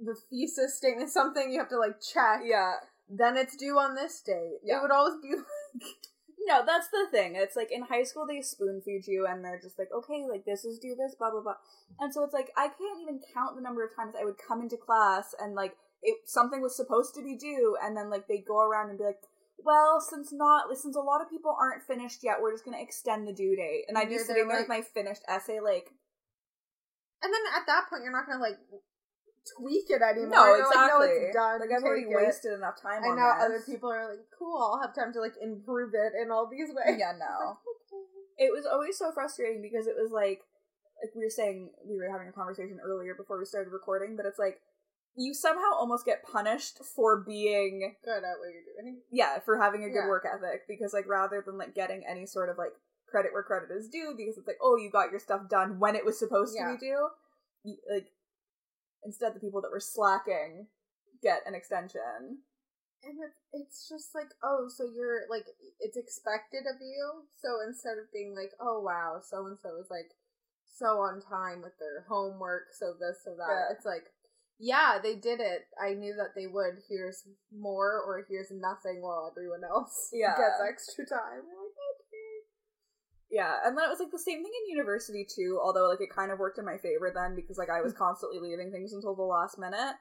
The thesis statement, something you have to like check. yeah. Then it's due on this date. Yeah. It would always be like, No, that's the thing. It's like in high school they spoon feed you and they're just like, okay, like this is do this, blah blah blah. And so it's like I can't even count the number of times I would come into class and like it something was supposed to be due and then like they'd go around and be like, Well, since not since a lot of people aren't finished yet, we're just gonna extend the due date. And I'd be sitting there, there with my finished essay like and then at that point you're not gonna like tweak it anymore. No, exactly. Like, no, it's done. Like I've already it. wasted enough time And now this. other people are like, cool, I'll have time to like improve it in all these ways. Yeah, no. it was always so frustrating because it was like like we were saying we were having a conversation earlier before we started recording but it's like you somehow almost get punished for being Good at what you're doing. yeah for having a good Yeah. work ethic because like rather than like getting any sort of like credit where credit is due because it's like oh you got your stuff done when it was supposed Yeah. to be due you, like instead the people that were slacking get an extension And it's, it's just like, oh, so you're like, it's expected of you. So instead of being like, oh wow, so and so is like so on time with their homework, so this, so that, it's like, yeah, they did it. I knew that they would. Here's more, or here's nothing while everyone else Yeah. gets extra time. You're like, okay. Yeah, and then it was like the same thing in university too, although like it kind of worked in my favor then because like I was constantly leaving things until the last minute.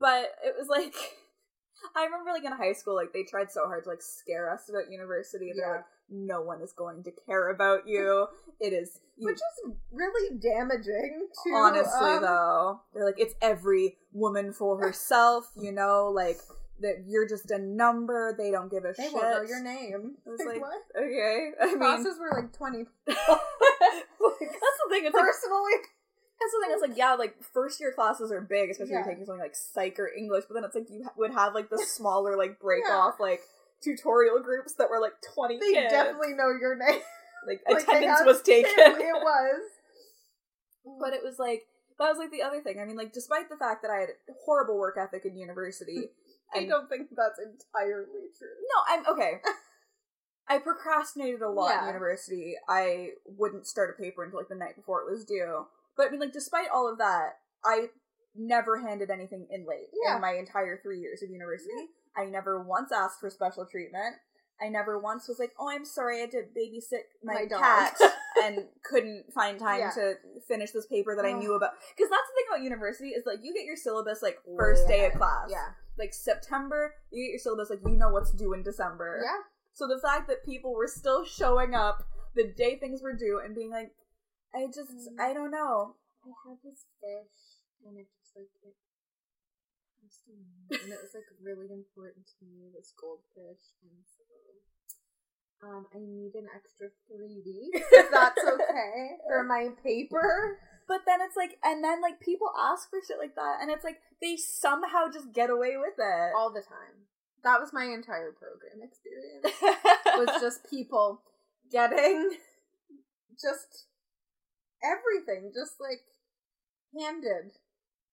But it was like I remember like in high school, like they tried so hard to like scare us about university. They're Yeah. like, no one is going to care about you. It is you Which is really damaging to honestly um, though. They're like, it's every woman for herself, you know, like that you're just a number, they don't give a They shit. They won't know your name. It was Like, like, what? okay. I mean Classes were like 20 that's the thing. It's like personally. That's the thing. It's like yeah, like first year classes are big, especially if you're taking something like psych or English. But then it's like you ha- would have like the smaller like break Yeah. off like tutorial groups that were like twenty They kids. definitely know your name. like, like, attendance have- was taken. It, it was. but it was like that was like the other thing. I mean, like despite the fact that I had horrible work ethic in university, mm. I don't think that's entirely true. no, I'm okay. I procrastinated a lot in university. I wouldn't start a paper until like the night before it was due. But I mean, like, despite all of that, I never handed anything in late Yeah. in my entire three years of university. I never once asked for special treatment. I never once was like, "Oh, I'm sorry, I had to babysit my, My dog." cat and couldn't find time Yeah. to finish this paper that I knew about." Because that's the thing about university is like you get your syllabus like first day of class. Yeah. Like September, you get your syllabus like you know what's due in December. Yeah. So the fact that people were still showing up the day things were due and being like, I just, Mm. I don't know. I had this fish, and it just like it away, and it was like really important to me. This goldfish, and so um, I need an extra three weeks if that's okay for my paper. But then it's like, and then like people ask for shit like that, and it's like they somehow just get away with it. all the time. That was my entire program experience. was just people getting just everything, just like handed.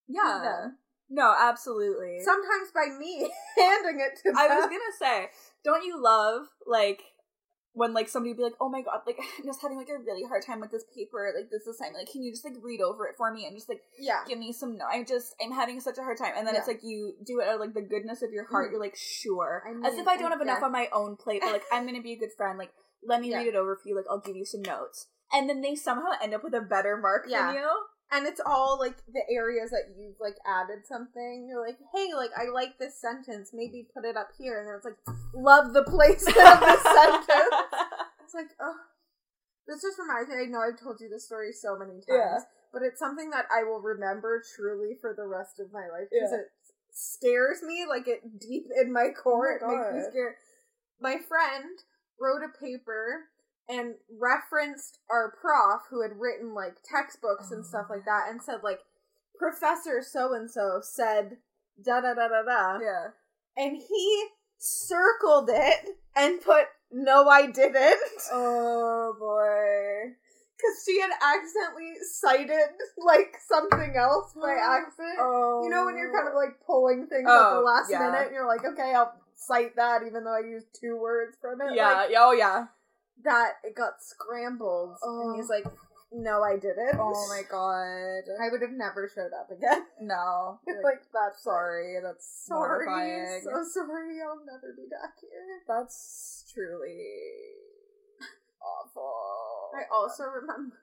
yeah. No, absolutely. Sometimes by me handing it to them. I was gonna say, don't you love like when like somebody would be like, "Oh my god, like I'm just having like a really hard time with this paper, like this assignment. Like, can you just like read over it for me and just like yeah. give me some no i'm just i'm having such a hard time and then it's like you do it out of like the goodness of your heart Mhm. you're like sure I as if i don't have enough yeah. on my own plate but like i'm gonna be a good friend like let me Yeah. read it over for you like i'll give you some notes and then they somehow end up with a better mark Yeah. than you And it's all like the areas that you've like added something. You're like, hey, like I like this sentence. Maybe put it up here. And then it's like, love the placement of this sentence. It's like, oh, this just reminds me. I know I've told you this story so many times, Yeah. but it's something that I will remember truly for the rest of my life because Yeah. it scares me, like it deep in my core. Oh my it makes me scared. My friend wrote a paper and referenced our prof who had written like textbooks and Oh stuff like that, and said like Professor so and so said da da da da da, yeah and he circled it and put no I didn't Oh boy. because she had accidentally cited like something else by accident. Oh. You know when you're kind of oh. like pulling things at Oh, the last yeah. minute and you're like, okay, I'll cite that even though I used two words from it. Yeah. Like, yeah, oh yeah. That it got scrambled. Oh. And he's like, No, I didn't. Oh my god. I would have never showed up again. No. It's like that's sorry. That's Sorry, mortifying. so sorry. I'll never be back here. That's truly awful. I also remember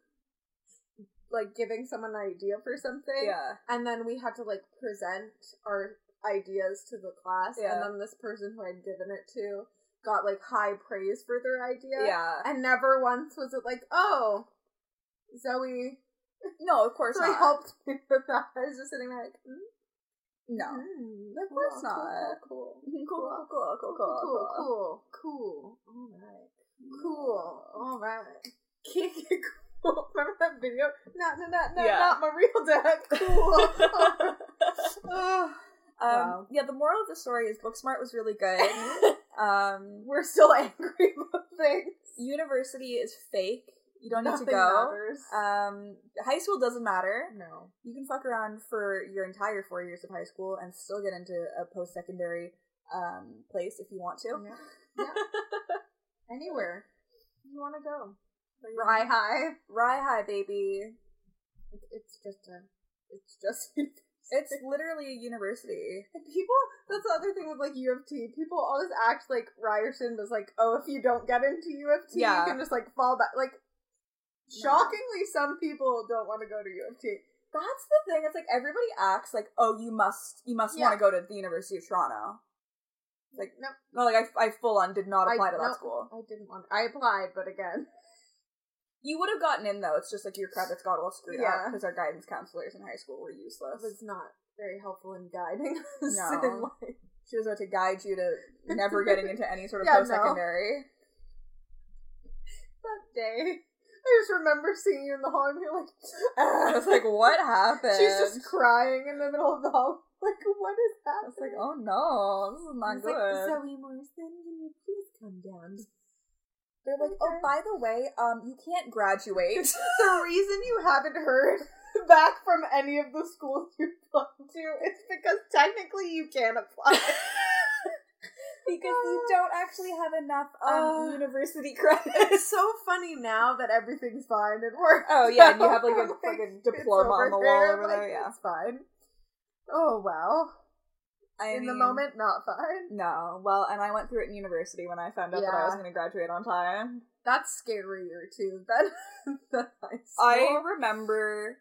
like giving someone an idea for something. yeah. And then we had to like present our ideas to the class. Yeah. And then this person who I'd given it to got like high praise for their idea. Yeah. And never once was it like, oh, Zoe. No, of course So not. helped me with that. I was just sitting there like, mm, No. mm, Of course cool, not. Cool, Cool, cool, cool, cool, cool, cool, cool, cool, cool. All right, cool. All right. cool. Remember that video? Not, not, not, not, Yeah. not my real dad. Cool. Um, Wow. yeah, the moral of the story is Booksmart was really good. Um, We're still angry about things. university is fake. You don't need to go. matters. Um, high school doesn't matter. no. You can fuck around for your entire four years of high school and still get into a post secondary um, place if you want to. Yeah. yeah. Anywhere you want to go. Rye high. Rye high, baby. It's just a. It's just. It's literally a university. And people, that's the other thing with like U of T. People always act like Ryerson was like, oh, if you don't get into U of T, Yeah. you can just like fall back. Like, shockingly, some people don't want to go to U of T. That's the thing. It's like everybody acts like, oh, you must, you must Yeah. want to go to the University of Toronto. Like, Nope. no, like I, I full on did not I- apply to that nope. school. I didn't want. I applied, but again, You would have gotten in though. It's just like your credits got all screwed up because our guidance counselors in high school were useless. it was not very helpful in guiding us. No. in. She was out to guide you to never getting into any sort of Yeah, post secondary. That day, I just remember seeing you in the hall, and you're like, I was like, what happened? she's just crying in the middle of the hall. Like, what is I happening? was like, oh no, this is I not good. like, Zoe Morrison, can you please come down? They're like, oh, by the way, um, you can't graduate. the reason you haven't heard back from any of the schools you've gone to is because technically you can't apply. because you don't actually have enough um, Uh, university credits. it's so funny now that everything's fine and works. Oh yeah, and you have like a Like, fucking diploma on the wall over like, there. Yeah, It's fine. Oh wow. I in the moment, not fine. No, well, and I went through it in university when I found out that I was going to graduate on time. That's scarier too than than high school. I remember.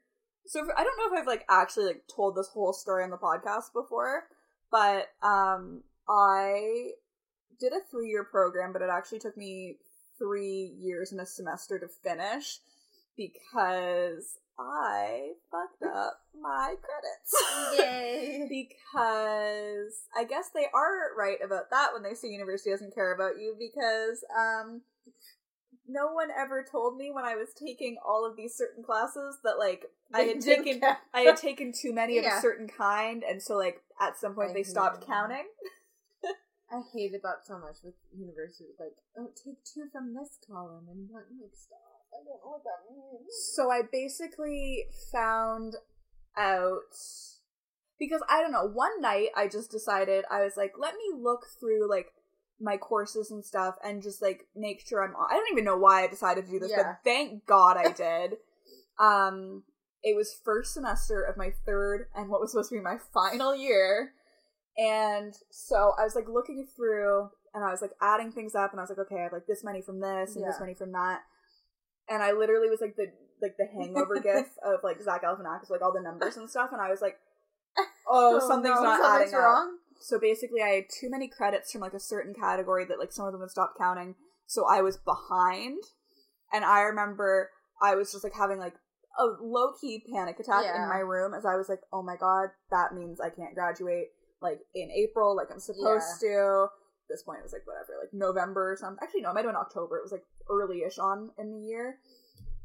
So for, I don't know if I've like actually like told this whole story on the podcast before, but um, I did a three year program, but it actually took me three years and a semester to finish because I fucked up my credits. Yay. because I guess they are right about that when they say university doesn't care about you because um no one ever told me when I was taking all of these certain classes that like I had taken care. I had taken too many of a certain kind and so like at some point I they stopped counting. I hated that so much with university. Like, oh, take two from this column and one like stop. I don't know what that means. So I basically found out because I don't know, one night I just decided I was like, let me look through like my courses and stuff and just like make sure I'm I don't even know why I decided to do this, Yeah. but thank God I did. um it was first semester of my third and what was supposed to be my final year. And so I was like looking through and I was like adding things up and I was like, okay, I have like this many from this and this Yeah. many from that. And I literally was like the like the hangover gif of like Zach Galifianakis, like all the numbers and stuff, and I was like, oh, oh, something's no, not something's adding up. wrong. So basically, I had too many credits from like a certain category that like some of them had stopped counting, so I was behind. And I remember I was just like having like a low key panic attack in my room as I was like, oh my god, that means I can't graduate like in April, like I'm supposed to. At this point, it was like whatever, like November or something. Actually, no, it might have been October. It was like early-ish on in the year.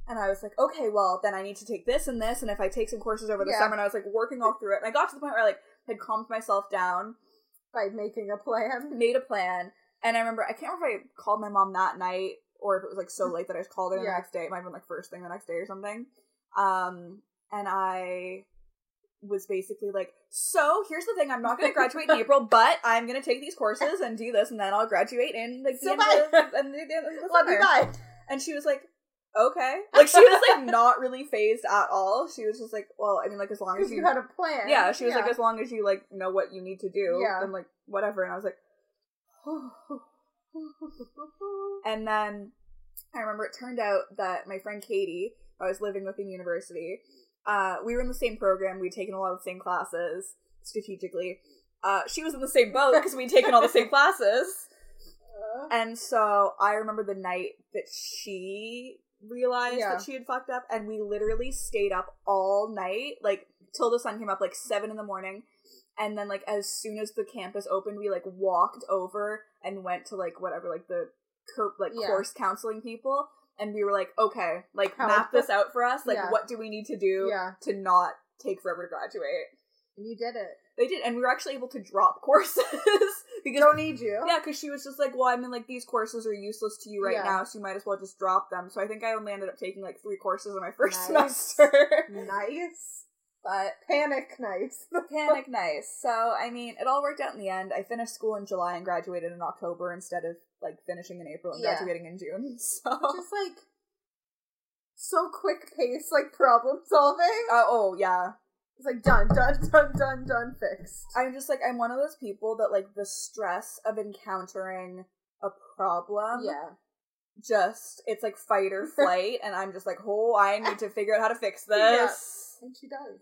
And I was like, okay, well, then I need to take this and this, and if I take some courses over the Yeah. summer, and I was like working all through it, and I got to the point where I like had calmed myself down, by making a plan. made a plan, and I remember I can't remember if I called my mom that night or if it was like so late that I just called her the next day. It might have been like first thing the next day or something. Um, and I was basically like, "So here's the thing: I'm not going to graduate in April, but I'm going to take these courses and do this, and then I'll graduate in like the So end bye. of and the, the, Love you, bye. And she was like, "Okay," like she was like not really phased at all. She was just like, "Well, I mean, like as long as you you had a plan. yeah, she was like, as long as you like know what you need to do, Yeah. then like whatever. And I was like, and then I remember it turned out that my friend Katie, I was living with in university, uh, we were in the same program. We'd taken a lot of the same classes strategically. Uh, she was in the same boat because we'd taken all the same classes. Uh, And so I remember the night that she realized Yeah. that she had fucked up, and we literally stayed up all night, like till the sun came up, like seven in the morning. And then, like as soon as the campus opened, we like walked over and went to like whatever, like the cur- like Yeah. course counseling people, and we were like, okay, like How- map this out for us. Like, Yeah. what do we need to do Yeah. to not take forever to graduate? and you did it. They did, and we were actually able to drop courses because Don't need you. yeah, because she was just like, well, I mean, like these courses are useless to you right Yeah. now, so you might as well just drop them. So I think I only ended up taking like three courses in my first Nice. semester. Nice. but Panic nice. panic nice. So I mean, it all worked out in the end. I finished school in July and graduated in October instead of like finishing in April and Yeah. graduating in June. So Just like so quick pace, like problem solving. Uh, oh yeah, It's like done, done, done, done, done, fixed. I'm just like I'm one of those people that like the stress of encountering a problem. yeah. just it's like fight or flight and i'm just like oh i need to figure out how to fix Yeah. this And she does.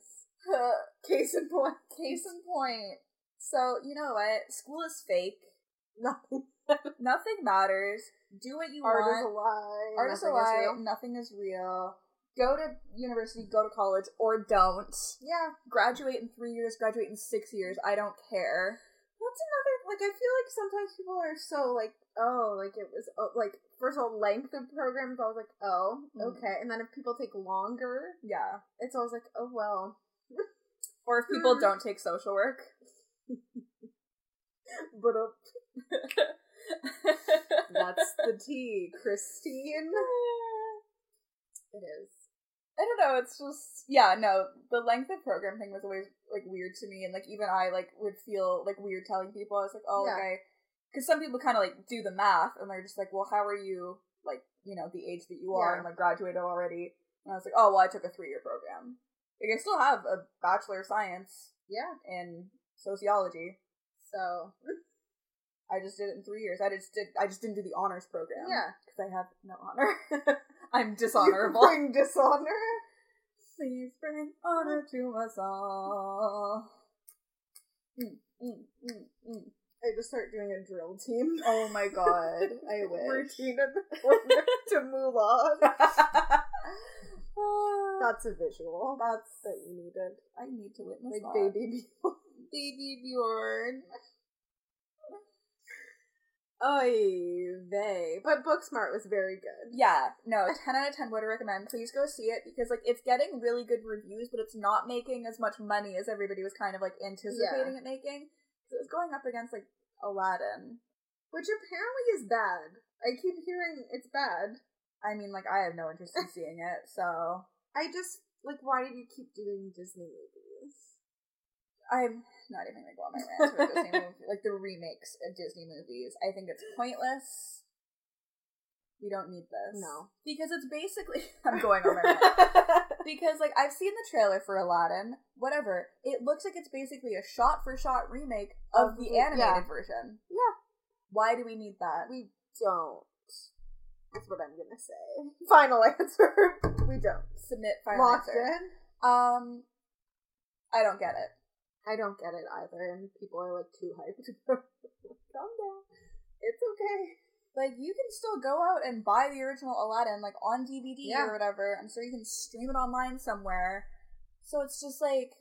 Case in point. case in point so you know what school is fake Nothing. nothing matters do what you want. Art is a lie. art is a nothing lie nothing is real go to university go to college or don't Yeah. graduate in three years graduate in six years i don't care That's another like I feel like sometimes people are so like oh like it was oh, like first of all length of programs I was like oh Mm. okay and then if people take longer yeah it's always like oh well or if people Mm. don't take social work but uh, that's the tea Christine it is I don't know. It's just yeah, no. The length of program thing was always like weird to me, and like even I like would feel like weird telling people. I was like, oh, Yeah. okay, because some people kind of like do the math, and they're just like, well, how are you like you know the age that you are Yeah. and like graduated already? And I was like, oh, well, I took a three year program. Like I still have a bachelor of science yeah in sociology. so I just did it in three years. I just did. I just didn't do the honors program. yeah because I have no honor. I'm You dishonorable. bring dishonor Please bring honor to us all. Mm, mm, mm, mm. I just start doing a drill team Oh my god, I wish. routine at the corner to Mulan that's a visual That's that you needed I need to witness like that. baby baby Bjorn. Oy vey. But Booksmart was very good. Yeah, no, ten out of ten would recommend. Please go see it because like it's getting really good reviews, but it's not making as much money as everybody was kind of like anticipating it making. So it was going up against like Aladdin. Which apparently is bad. I keep hearing it's bad. I mean, like I have no interest in seeing it, so I just like why do you keep doing Disney movies? I'm not even gonna go on my rant about Disney movie, like the remakes of Disney movies. I think it's pointless. We don't need this. No. because it's basically I'm going on my rant because like I've seen the trailer for Aladdin. Whatever, it looks like it's basically a shot for shot remake of Of the the- animated yeah. version. Yeah. Why do we need that? we don't. That's what I'm gonna say. Final answer. we don't. submit final Locked answer. in. Um, I don't get it. I don't get it either, and people are like too hyped. Calm down. It's okay. Like you can still go out and buy the original Aladdin like on DVD Yeah. or whatever. I'm sure you can stream it online somewhere. So it's just like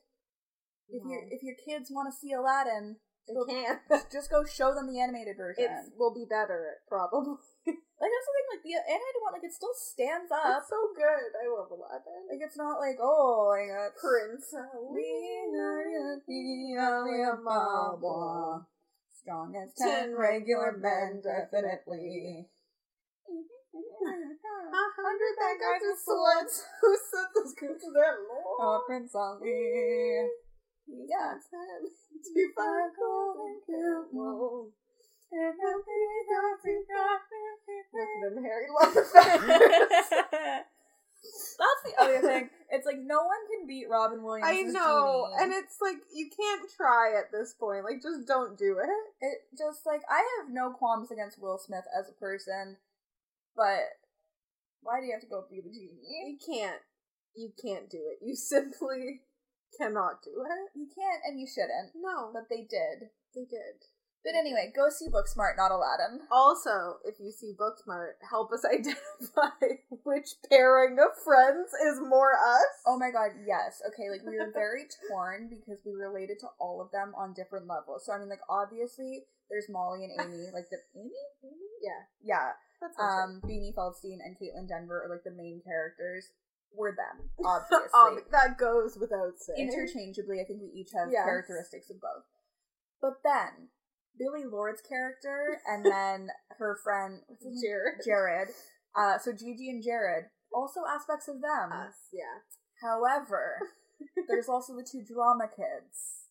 if No. your if your kids want to see Aladdin, They go- can't. just go show them the animated version. It will be better, probably. like that's the thing. Like the one, like it still stands up. It's so good. I love Aladdin. Like it's not like oh like it's Prince. We are the Mabwa. Strong as Ten ten regular men, definitely. A hundred bad guys with swords who sent those good to their lord. Oh, Prince Ali. Yeah. To be fine, golden camel. Look at him, Harry. Love the feathers. That's the other thing. It's like no one can beat Robin Williams. I know, and it's like you can't try at this point. Like, just don't do it. it just like I have no qualms against Will Smith as a person, but why do you have to go be the genie? You can't. You can't do it. You simply cannot do it. You can't, and you shouldn't. No, But they did. they did. But anyway, go see Booksmart, not Aladdin. Also, if you see Booksmart, help us identify which pairing of friends is more us. Oh my god, yes. Okay, like we were very torn because we related to all of them on different levels. So I mean, like obviously there's Molly and Amy, like the Amy, Amy? yeah, yeah. that's um, Um, Beanie Feldstein and Kaitlyn Dever are like the main characters. We're them, obviously. um, that goes without saying. Interchangeably, I think we each have Yes. characteristics of both. But then Billie Lourd's character and then her friend what's his name? Jared. Jared. Uh, so Gigi and Jared, also aspects of them. Us, yeah. However, there's also the two drama kids.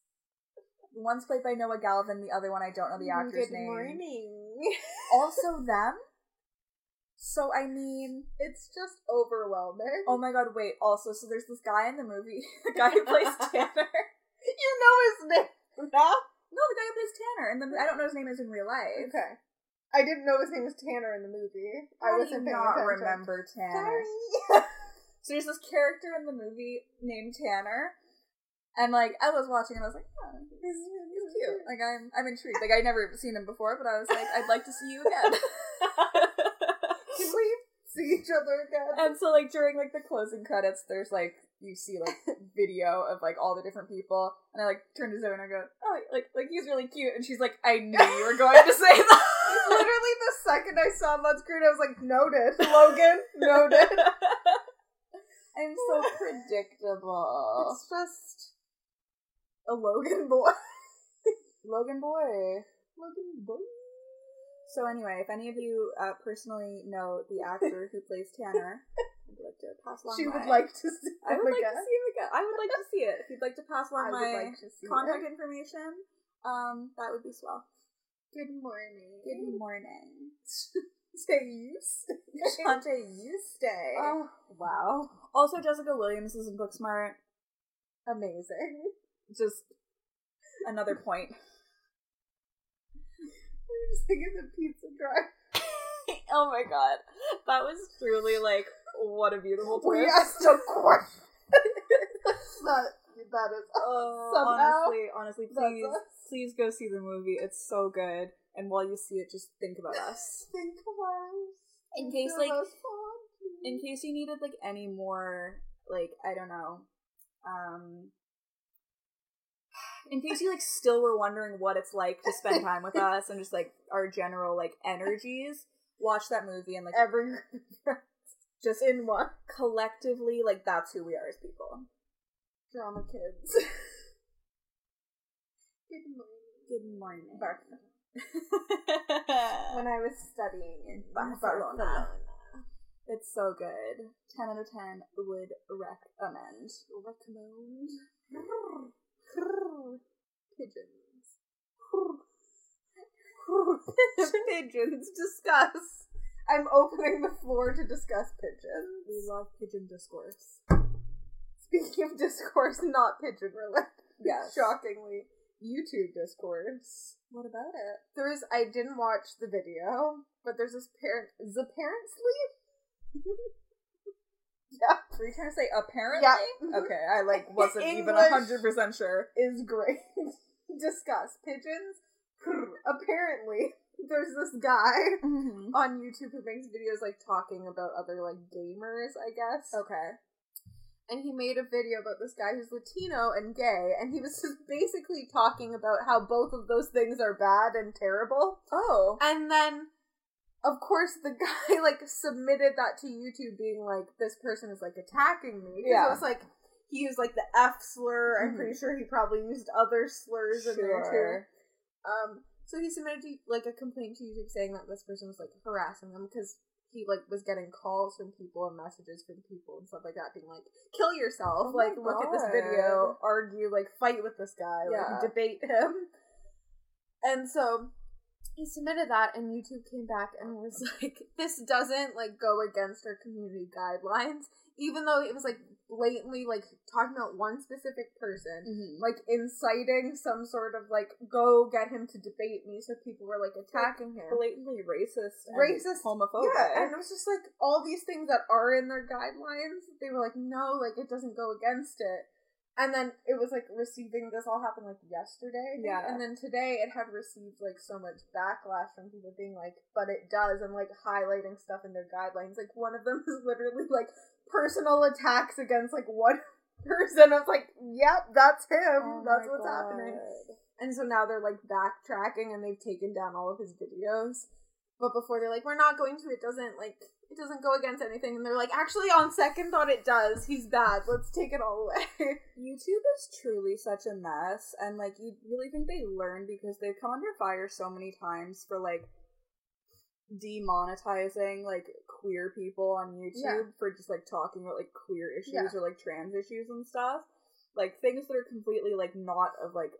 One's played by Noah Galvin, the other one I don't know the actor's Good name. morning. Also them. So I mean, It's just overwhelming. oh my god, wait. Also, so there's this guy in the movie, the guy who plays Tanner. you know his name now? No, the guy who plays Tanner, and the I don't know his name is in real life. Okay. I didn't know his name was Tanner in the movie. I do wasn't paying not attention. remember Tanner? Sorry. So there's this character in the movie named Tanner, and like I was watching and I was like, oh, he's, he's cute. Like I'm I'm intrigued. Like I'd never seen him before, but I was like, I'd like to see you again. Can we see each other again? and so like during like the closing credits, there's like you see like video of like all the different people, and I like turn to Zoe and I go, oh, like like he's really cute, and she's like, I knew you were going to say that. Literally the second I saw on screen, I was like, noted. Logan, noted. I'm so predictable. It's just a Logan boy. Logan boy. Logan boy. So anyway, if any of you uh, personally know the actor who plays Tanner, I'd like to pass along. She my- would like to see I would like again. to see him again. I would like to see it. If you'd like to pass along my like contact it. information, um, that would be swell. Good morning. Good morning, Say you stay. Shante. You stay. Oh, wow. also, Jessica Williams is in Booksmart. Amazing. Just another point. I'm just thinking the pizza drive. oh my god, that was truly like what a beautiful twist. We asked a question. that, that is Oh, Somehow, honestly, honestly, please, please go see the movie. It's so good. And while you see it, just think about us. think about In case, like, in case you needed like any more, like I don't know, um, in case you like still were wondering what it's like to spend time with us and just like our general like energies, watch that movie and like every just in one collectively like that's who we are as people. drama kids. Good morning. Good morning. Barcelona. When I was studying in Barcelona. Barcelona. It's so good. 10 out of 10 would recommend. Recommend. Pigeons. pigeons. Discuss. I'm opening the floor to discuss pigeons. We love pigeon discourse. Speaking of discourse, not pigeon related. Yes. Shockingly, YouTube discourse. What about it? There's I didn't watch the video, but there's this parent the parent sleep? yeah. Were you trying to say apparently? Yeah. Mm-hmm. Okay, I like wasn't even hundred percent sure. Is great. Discuss. Pigeons. Apparently, there's this guy Mm-hmm. on YouTube who makes videos like talking about other like gamers, I guess. Okay. and he made a video about this guy who's Latino and gay, and he was just basically talking about how both of those things are bad and terrible. Oh. And then, of course, the guy like submitted that to YouTube, being like, "This person is like attacking me. Yeah. it was like he used like the F slur. I'm Mhm. pretty sure he probably used other slurs in there too. Sure. Um, So he submitted to, like a complaint to YouTube saying that this person was like harassing them because he like was getting calls from people and messages from people and stuff like that, being like, "Kill yourself! Oh like, look at this video, argue, like, fight with this guy, Yeah. like, debate him." And so he submitted that, and YouTube came back and was like, "This doesn't like go against our community guidelines." Even though it was like blatantly like talking about one specific person, Mm-hmm. like inciting some sort of like go get him to debate me, so people were like attacking him. blatantly racist, and Racist, homophobic. Yeah, and it was just like all these things that are in their guidelines. They were like, no, like it doesn't go against it. And then it was like receiving this all happened like yesterday. Yeah. And then today it had received like so much backlash from people being like, but it does, and like highlighting stuff in their guidelines. Like one of them is literally like personal attacks against like one person. I was like, yep, that's him. Oh that's what's happening. And so now they're like backtracking and they've taken down all of his videos. But before they're like, we're not going to. It doesn't like it doesn't go against anything. And they're like, actually, on second thought, it does. He's bad. Let's take it all away. YouTube is truly such a mess, and like you really think they learn because they've come under fire so many times for like demonetizing like queer people on YouTube for just like talking about like queer issues Yeah. or like trans issues and stuff. Like things that are completely like not of like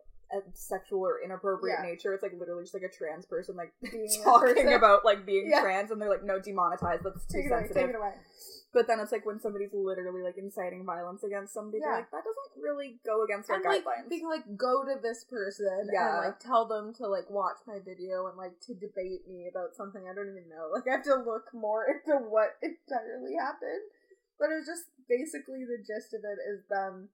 sexual or inappropriate Yeah. nature. It's like literally just like a trans person like Being talking person. about like being Yeah. trans and they're like no demonetized that's too take it away. sensitive. It away. But then it's like when somebody's literally like inciting violence against somebody, Yeah. like that doesn't really go against our And like guidelines. being like, go to this person Yeah. and like tell them to like watch my video and like to debate me about something I don't even know. Like I have to look more into what entirely happened. But it was just basically the gist of it is them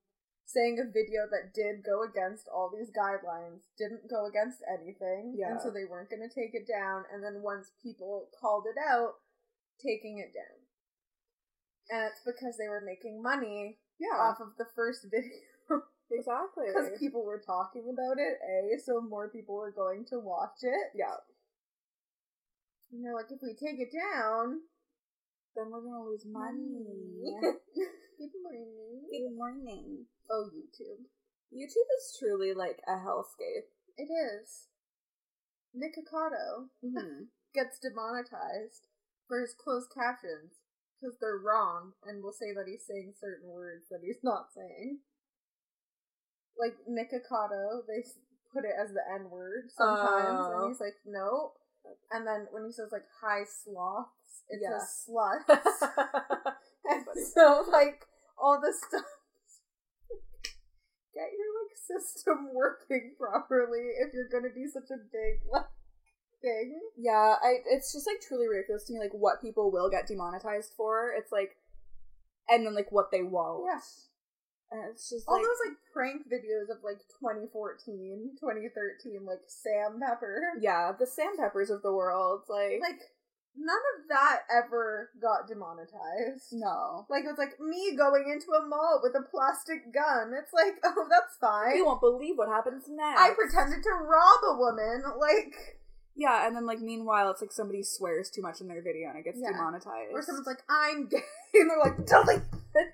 saying a video that did go against all these guidelines didn't go against anything. Yeah. And so they weren't gonna take it down and then once people called it out, taking it down. And it's because they were making money yeah, off of the first video. exactly. Because people were talking about it, A, so more people were going to watch it. yeah, And they're like, if we take it down, then we're gonna lose money. Good morning. Good morning. Oh, YouTube. YouTube is truly like a hellscape. It is. Nikocado Mm-hmm. gets demonetized for his closed captions because they're wrong and will say that he's saying certain words that he's not saying. Like Nikocado, they put it as the N word sometimes, Oh. and he's like, no. And then when he says like "high sloths," it's Yeah. a slut. and so like all the stuff. Get your like system working properly if you're gonna be such a big like thing. yeah, I it's just like truly ridiculous to me, like what people will get demonetized for. It's like, and then like what they won't. Yes. and it's just All like those like prank videos of like 2014, 2013, like Sam Pepper. yeah, the Sam Peppers of the world, like, Like none of that ever got demonetized. no. Like it was like me going into a mall with a plastic gun. It's like, oh, that's fine. You won't believe what happens next. I pretended to rob a woman. Like, Yeah, and then like meanwhile, it's like somebody swears too much in their video and it gets Yeah. demonetized. or someone's like, I'm gay, and they're like, delete it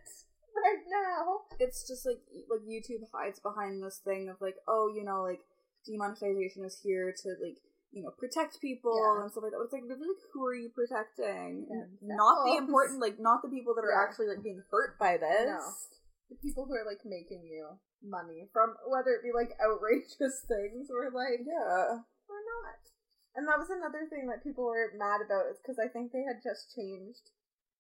right now. it's just like like YouTube hides behind this thing of like, oh, you know, like demonetization is here to like you know protect people Yeah. and stuff like that. It's like really, like, who are you protecting? Not the important, like not the people that are Yeah. actually like being hurt by this. No. The people who are like making you money from whether it be like outrageous things or like Yeah, or not. And that was another thing that people were mad about is because I think they had just changed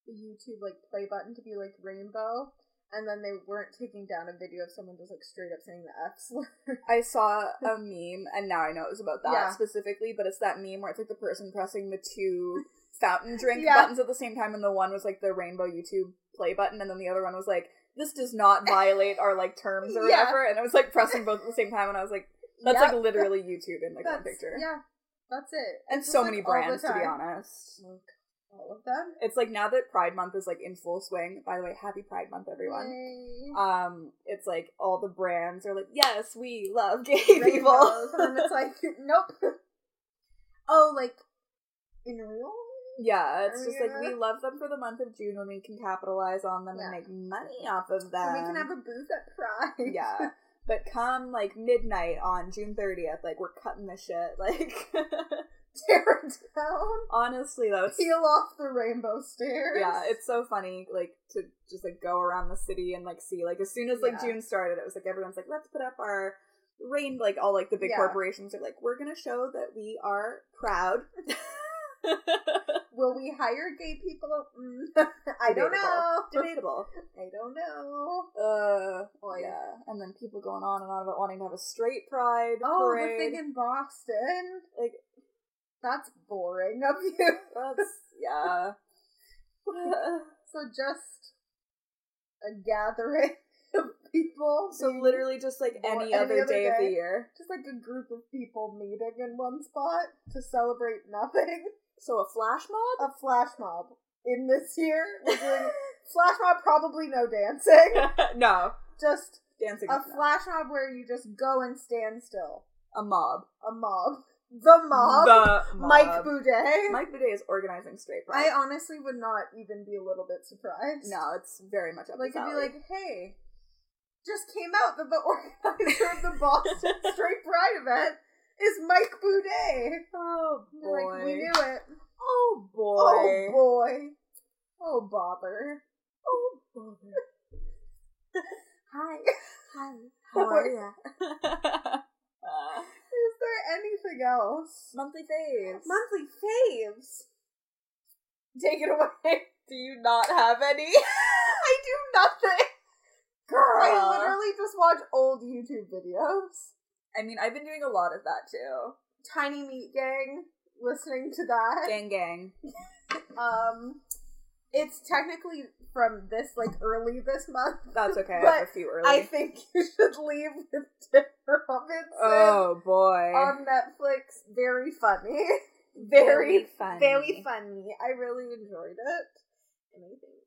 the YouTube like play button to be like rainbow, and then they weren't taking down a video of someone just like straight up saying the F slur. I saw a meme, and now I know it was about that Yeah. specifically. But it's that meme where it's like the person pressing the two fountain drink Yeah. buttons at the same time, and the one was like the rainbow YouTube play button, and then the other one was like this does not violate our like terms or Yeah. whatever. And it was like pressing both at the same time, and I was like, that's Yep. like literally YouTube in like one picture. Yeah, that's it. And It's so just, many brands, to be honest. Oh, All of them. It's like now that Pride Month is like in full swing. By the way, happy Pride Month, everyone. Yay. Um, it's like all the brands are like, yes, we love gay Rainbows, people. and it's like, nope. Oh, like in real? Yeah, it's just like we love them for the month of June when we can capitalize on them Yeah. and make money off of them. So we can have a booth at Pride. yeah, But come like midnight on June 30th, like we're cutting the shit. Like Tear it down. honestly, though, it's Peel off the rainbow stairs. yeah, it's so funny like to just like go around the city and like see like as soon as like Yeah. June started, it was like everyone's like let's put up our rain like all like the big Yeah. corporations are like we're gonna show that we are proud. Will we hire gay people? Mm, I don't Debatable. know. Debatable. I don't know. Uh, Oh, yeah, and then people going on and on about wanting to have a straight pride Oh, parade. the thing in Boston. like That's boring of you. that's yeah. So just a gathering of people. so literally just like any, any other, other day, of the year. just like a group of people meeting in one spot to celebrate nothing. So a flash mob. A flash mob in this year. We're doing flash mob, probably no dancing. no, Just dancing. a flash mob where you just go and stand still. A mob. A mob. The mob. The mob. Mike Boudet. Mike Boudet is organizing straight pride. I honestly would not even be a little bit surprised. no, it's very much up Like, it'd be like, hey, just came out that the organizer of the Boston Straight Pride event is Mike Boudet. oh boy, Like, we knew it. oh boy, Oh, boy. Oh, bother. oh boy. Hi. Hi, how are ya? There anything else? monthly faves. Monthly faves. Take it away. Do you not have any? I do nothing. Girl. I literally just watch old YouTube videos. I mean, I've been doing a lot of that too. Tiny Meat Gang, listening to that. Gang, gang. Um, it's technically from this like early this month. That's okay. I But have a few early. I think you should leave with Tim Robinson oh boy. on Netflix. Very funny. Very, funny. very funny. I really enjoyed it. And I think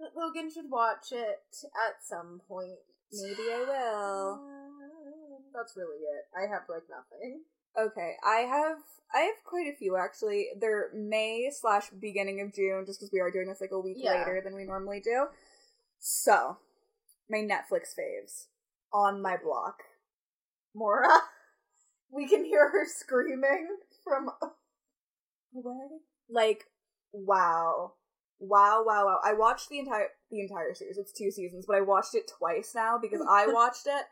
that Logan should watch it at some point. Maybe I will. That's really it. I have like nothing. Okay, I have I have quite a few actually. They're May slash beginning of June, just because we are doing this like a week Yeah. later than we normally do. So, my Netflix faves on my block. Mora, we can hear her screaming from away. Like, wow, wow, wow, wow! I watched the entire the entire series. It's two seasons, but I watched it twice now because I watched it.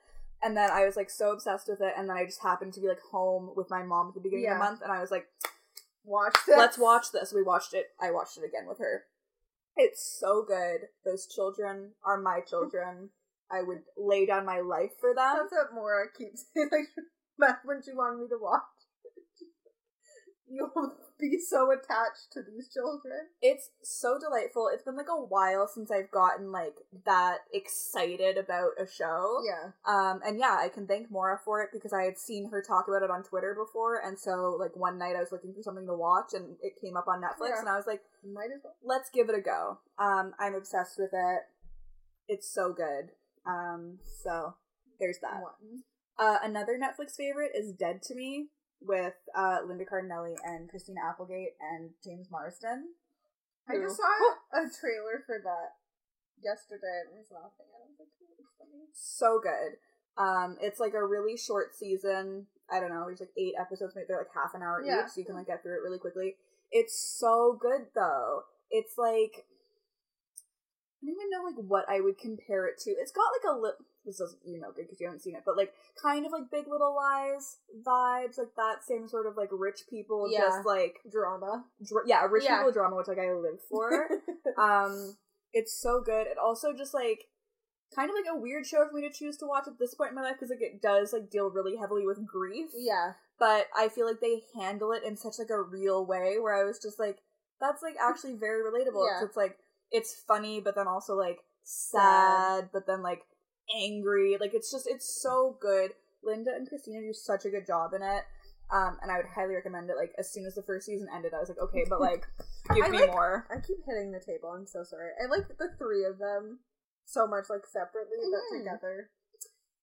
And then I was like so obsessed with it, and then I just happened to be like home with my mom at the beginning of the month, and I was like, Watch this. let's watch this. We watched it. I watched it again with her. It's so good. Those children are my children. I would lay down my life for them. That's what Mora keeps saying. Like when she wanted me to watch. You'll be so attached to these children. It's so delightful. It's been like a while since I've gotten like that excited about a show. Yeah. Um and yeah, I can thank Mora for it because I had seen her talk about it on Twitter before and so like one night I was looking for something to watch and it came up on Netflix Yeah. and I was like, Might as well. let's give it a go. Um, I'm obsessed with it. It's so good. Um, so there's that. One. Uh, another Netflix favorite is Dead to Me with uh, Linda Cardellini and Christina Applegate and James Marsden. I Who- just saw a trailer for that yesterday and was laughing at it. I was like, oh, funny. So good. Um, it's like a really short season. I don't know. There's like eight episodes. Maybe they're like half an hour Yeah. each, so you can like get through it really quickly. It's so good though. It's like I don't even know like what I would compare it to. It's got like a li- this doesn't you know good because you haven't seen it, but like kind of like Big Little Lies vibes, like that same sort of like rich people, Yeah. just like Drama. dr- yeah, rich Yeah. people drama, which like I live for. um, it's so good. It also just like kind of like a weird show for me to choose to watch at this point in my life because like it does like deal really heavily with grief yeah. but I feel like they handle it in such like a real way where I was just like, that's like actually very relatable. Yeah. It's, it's like it's funny, but then also like sad, but then like angry. Like it's just it's so good. Linda and Christina do such a good job in it. Um, and I would highly recommend it. Like as soon as the first season ended, I was like, okay, but like, give I me like- more. I keep hitting the table. I'm so sorry. I like the three of them so much, like separately, Mhm. but together.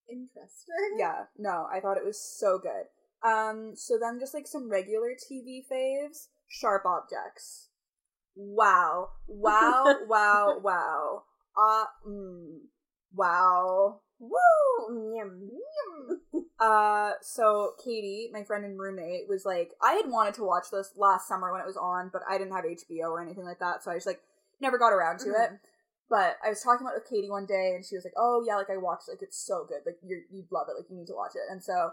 Interesting. Yeah, no, I thought it was so good. Um, so then just like some regular TV faves, Sharp Objects. Wow, wow, wow, wow. Uh, mm, wow. Woo! Yum, yum. Uh, so Katie, my friend and roommate, was like, I had wanted to watch this last summer when it was on, but I didn't have HBO or anything like that, so I just like never got around to it. But I was talking about it with Katie one day, and she was like, "Oh yeah, like I watched, like it's so good, like you you'd love it, like you need to watch it." And so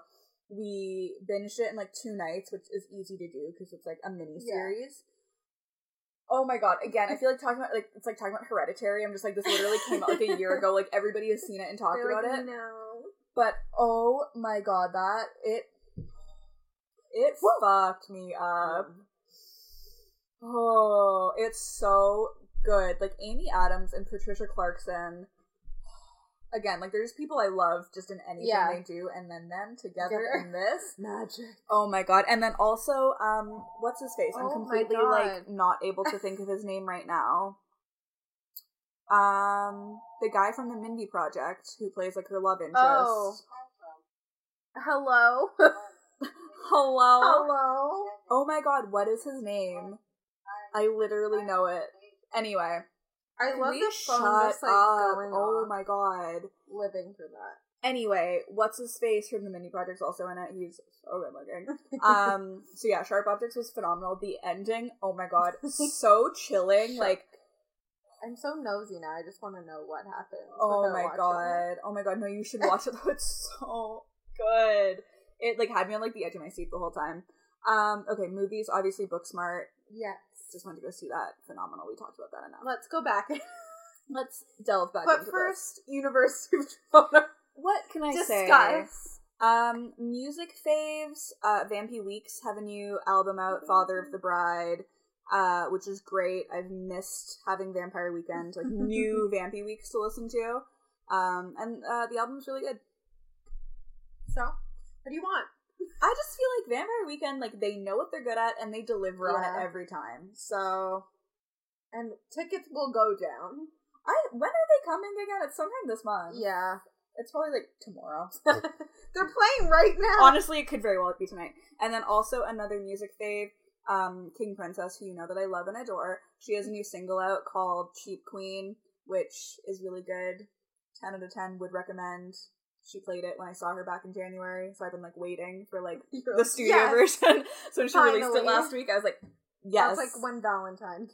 we binged it in like two nights, which is easy to do because it's like a mini series. Oh my god! Again, I feel like talking about like it's like talking about Hereditary. I'm just like this literally came out like a year ago. Like everybody has seen it and talked about like, it. No. But oh my god, that it it fucked me up. Mm. Oh, it's so good. Like Amy Adams and Patricia Clarkson. Again, like there's people I love just in anything Yeah. they do, and then them together Together. in this. Magic. Oh my god! And then also, um, what's his face? I'm Oh completely like not able to think of his name right now. Um, the guy from the Mindy Project who plays like her love interest. Oh. Hello. Hello. Hello. Oh my god, what is his name? I literally know it. Anyway, I love we the phone shut just like up? going Oh my god. Living for that. Anyway, what's his face from the Mindy Project's also in it? He's so good looking. um, so yeah, Sharp Objects was phenomenal. The ending, oh my god, so chilling. Like, I'm so nosy now. I just want to know what happened. oh without my watching god, oh my god, no, you should watch it though. It's so good. It like had me on like the edge of my seat the whole time. Um, okay, movies, obviously Booksmart. Yes. Just wanted to go see that. Phenomenal. We talked about that enough. Let's go back. Let's delve back but into first, University of Toronto. What can I say? Discuss. Um, music faves. Uh, Vampy Weeks have a new album out, Father of the Bride, uh, which is great. I've missed having Vampire Weekend, like new Vampy Weeks to listen to. Um, and uh, the album's really good. So, what do you want? I just feel like Vampire Weekend, like they know what they're good at and they deliver on it every time. So, And tickets will go down. I when are they coming again? It's sometime this month. Yeah. It's probably like tomorrow. They're playing right now. Honestly, it could very well be tonight. And then also another music fave, um, King Princess, who you know that I love and adore. She has a new single out called Cheap Queen, which is really good. Ten out of ten would recommend. She played it when I saw her back in January, so I've been like waiting for like the studio yes. version. so when she released it last week, I was like, yes, That's like one Valentine.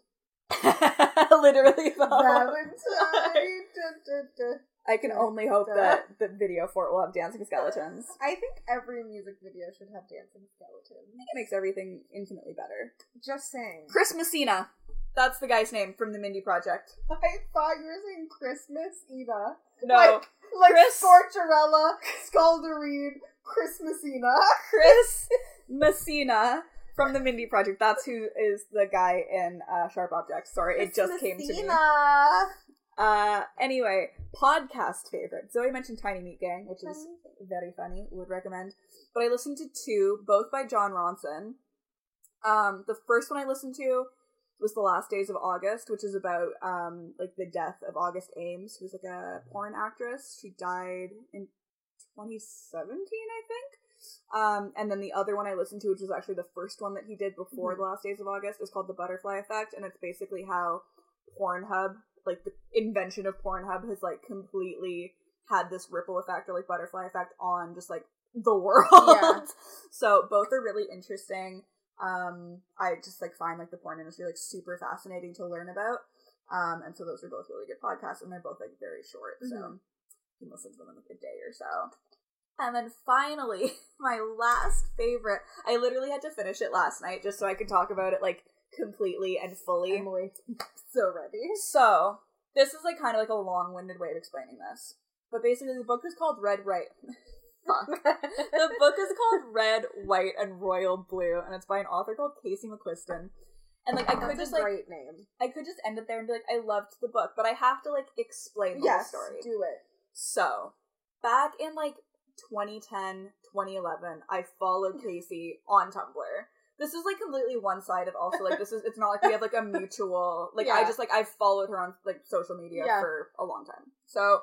literally. Valentine. I can only hope that the video for it will have dancing skeletons. I think every music video should have dancing skeletons. It makes everything infinitely better. Just saying. Chris Messina. That's the guy's name from the Mindy Project. I thought you were saying Christmas Eva. No, Like, like Chris- Scorcherella, Scalderine, Chris Messina. Chris Messina from the Mindy Project. That's who is the guy in uh, Sharp Objects. Sorry, it just came to me. Messina. Uh, anyway, podcast favorite. Zoe mentioned Tiny Meat Gang, which is very funny. Would recommend. But I listened to two, both by Jon Ronson. Um, the first one I listened to was The Last Days of August, which is about um like the death of August Ames, who's like a porn actress. She died in 2017, I think. Um, and then the other one I listened to, which was actually the first one that he did before The Last Days of August, is called The Butterfly Effect, and it's basically how Pornhub, like the invention of Pornhub, has like completely had this ripple effect or like butterfly effect on just like the world. Yeah. so both are really interesting. Um, I just like find like the porn industry like super fascinating to learn about. Um, and so those are both really good podcasts, and they're both like very short, so Mhm. you can listen to them in like a day or so. And then finally, my last favorite. I literally had to finish it last night just so I could talk about it like completely and fully. Emily, so ready. So, this is like kind of like a long winded way of explaining this. But basically, the book is called Red, Right. Fuck. the book is called Red, White, and Royal Blue, and it's by an author called Casey McQuiston. And like, I could That's just like, great name. I could just end it there and be like, I loved the book, but I have to like explain the Yes, whole story. do it. So, back in like 2010, 2011, I followed Casey on Tumblr. This is like completely one sided also. Like this is it's not like we have like a mutual like I just like I've followed her on like social media Yeah. for a long time. So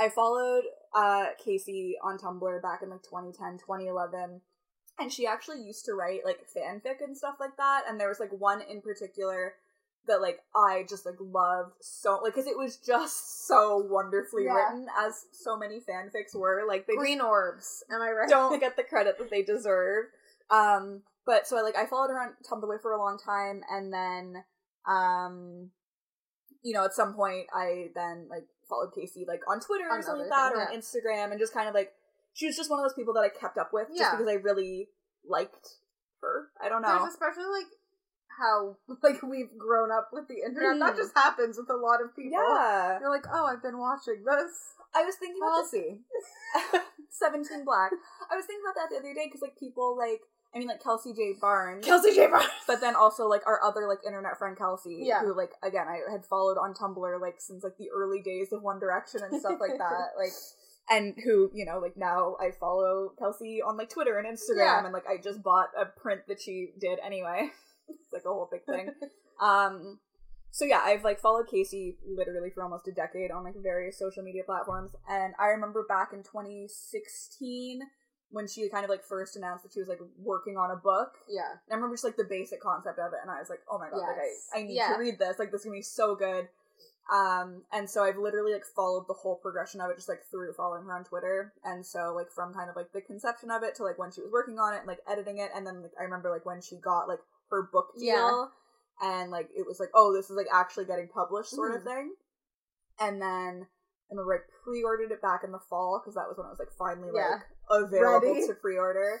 I followed uh Casey on Tumblr back in like 2010, 2011. And she actually used to write like fanfic and stuff like that. And there was like one in particular that like I just like loved so like because it was just so wonderfully Yeah. written as so many fanfics were. Like they Green orbs. Am I right? don't get the credit that they deserve. Um, but so I like I followed her on Tumblr for a long time, and then um, you know, at some point I then like followed Casey like on Twitter or something like that, or things, on Instagram, and just kind of like she was just one of those people that I kept up with just because I really liked her. I don't know. There's especially like how like we've grown up with the internet. That Mhm. just happens with a lot of people. Yeah, You're like, oh, I've been watching this. I was thinking about this 17 Black. I was thinking about that the other day because like people like I mean like Kelsey J Barnes, Kelsey J. Barnes. but then also like our other like internet friend Kelsey, Yeah. who like again I had followed on Tumblr like since like the early days of One Direction and stuff like that, like. And who, you know, like now I follow Kelsey on like Twitter and Instagram, Yeah. and like I just bought a print that she did anyway. It's like a whole big thing. Um, so yeah, I've like followed Casey literally for almost a decade on like various social media platforms, and I remember back in 2016 when she kind of like first announced that she was like working on a book. yeah. And I remember just like the basic concept of it, and I was like, oh my god, like I, I need Yeah. to read this. Like this is gonna be so good. Um, and so I've literally like followed the whole progression of it just like through following her on Twitter. And so like from kind of like the conception of it to like when she was working on it and like editing it, and then like I remember like when she got like her book deal, Yeah. and like it was like, oh, this is like actually getting published, sort of Mhm. thing. And then I remember I pre-ordered it back in the fall because that was when it was like finally Yeah. like available Ready. to pre-order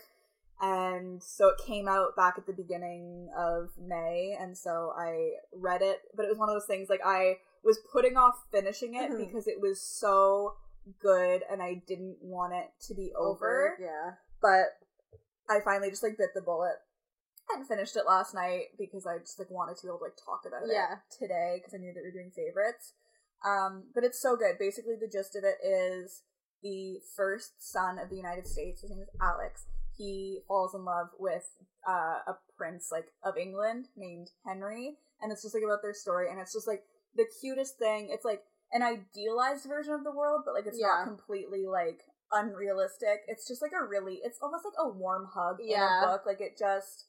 and so it came out back at the beginning of May, and so I read it. But it was one of those things like I was putting off finishing it Mhm. because it was so good, and I didn't want it to be over. Yeah. But I finally just like bit the bullet and finished it last night because I just like wanted to be able to like talk about Yeah. it today because I knew that we were doing favorites. Um, but it's so good. Basically, the gist of it is the first son of the United States. His name is Alex. He falls in love with uh, a prince like of England named Henry, and it's just like about their story, and it's just like the cutest thing. It's like an idealized version of the world, but like it's Yeah. not completely like unrealistic. It's just like a really, it's almost like a warm hug Yeah. in a book. Like it just,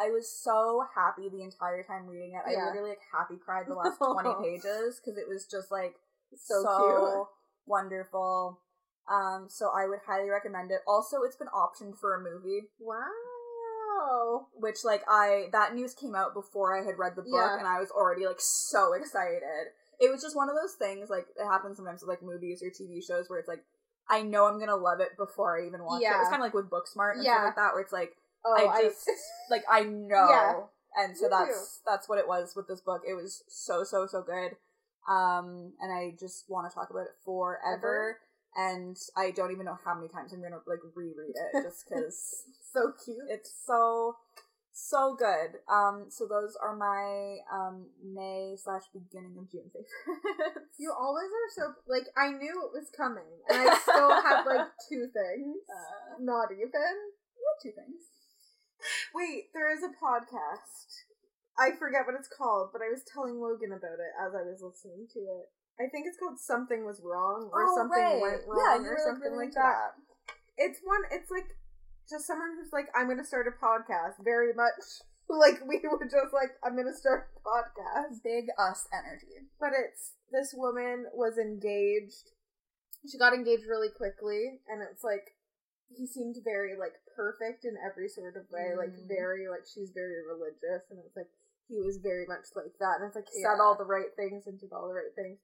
I was so happy the entire time reading it. I literally like happy cried the last twenty pages because it was just like So so, wonderful. Um, so I would highly recommend it. Also, it's been optioned for a movie, Wow. which like I that news came out before I had read the book, Yeah. and I was already like so excited. It was just one of those things like it happens sometimes with like movies or TV shows where it's like I know I'm gonna love it before I even watch it. Yeah. It's kind of like with Booksmart and Yeah. stuff like that, where it's like Oh, I I, just like I know. Yeah. And so Me that's that's what it was with this book. It was so so so good. Um and I just want to talk about it forever. And I don't even know how many times I'm going to like reread it just cuz so cute. it's so so good. Um so those are my um May slash beginning of June favorites. You always are so like I knew it was coming, and I still have like two things. uh, Not even. two things. Wait, there is a podcast. I forget what it's called, but I was telling Logan about it as I was listening to it. I think it's called Something Was Wrong or Oh, Something right. Went Wrong Yeah, or like, something like into that. It's one it's like just someone who's like, I'm gonna start a podcast very much like we were just like, I'm gonna start a podcast. Big us energy. But it's this woman was engaged. She got engaged really quickly, and it's like he seemed very like perfect in every sort of way, like Mhm. very like she's very religious, and it's like he was very much like that, and it's like Yeah. said all the right things and did all the right things,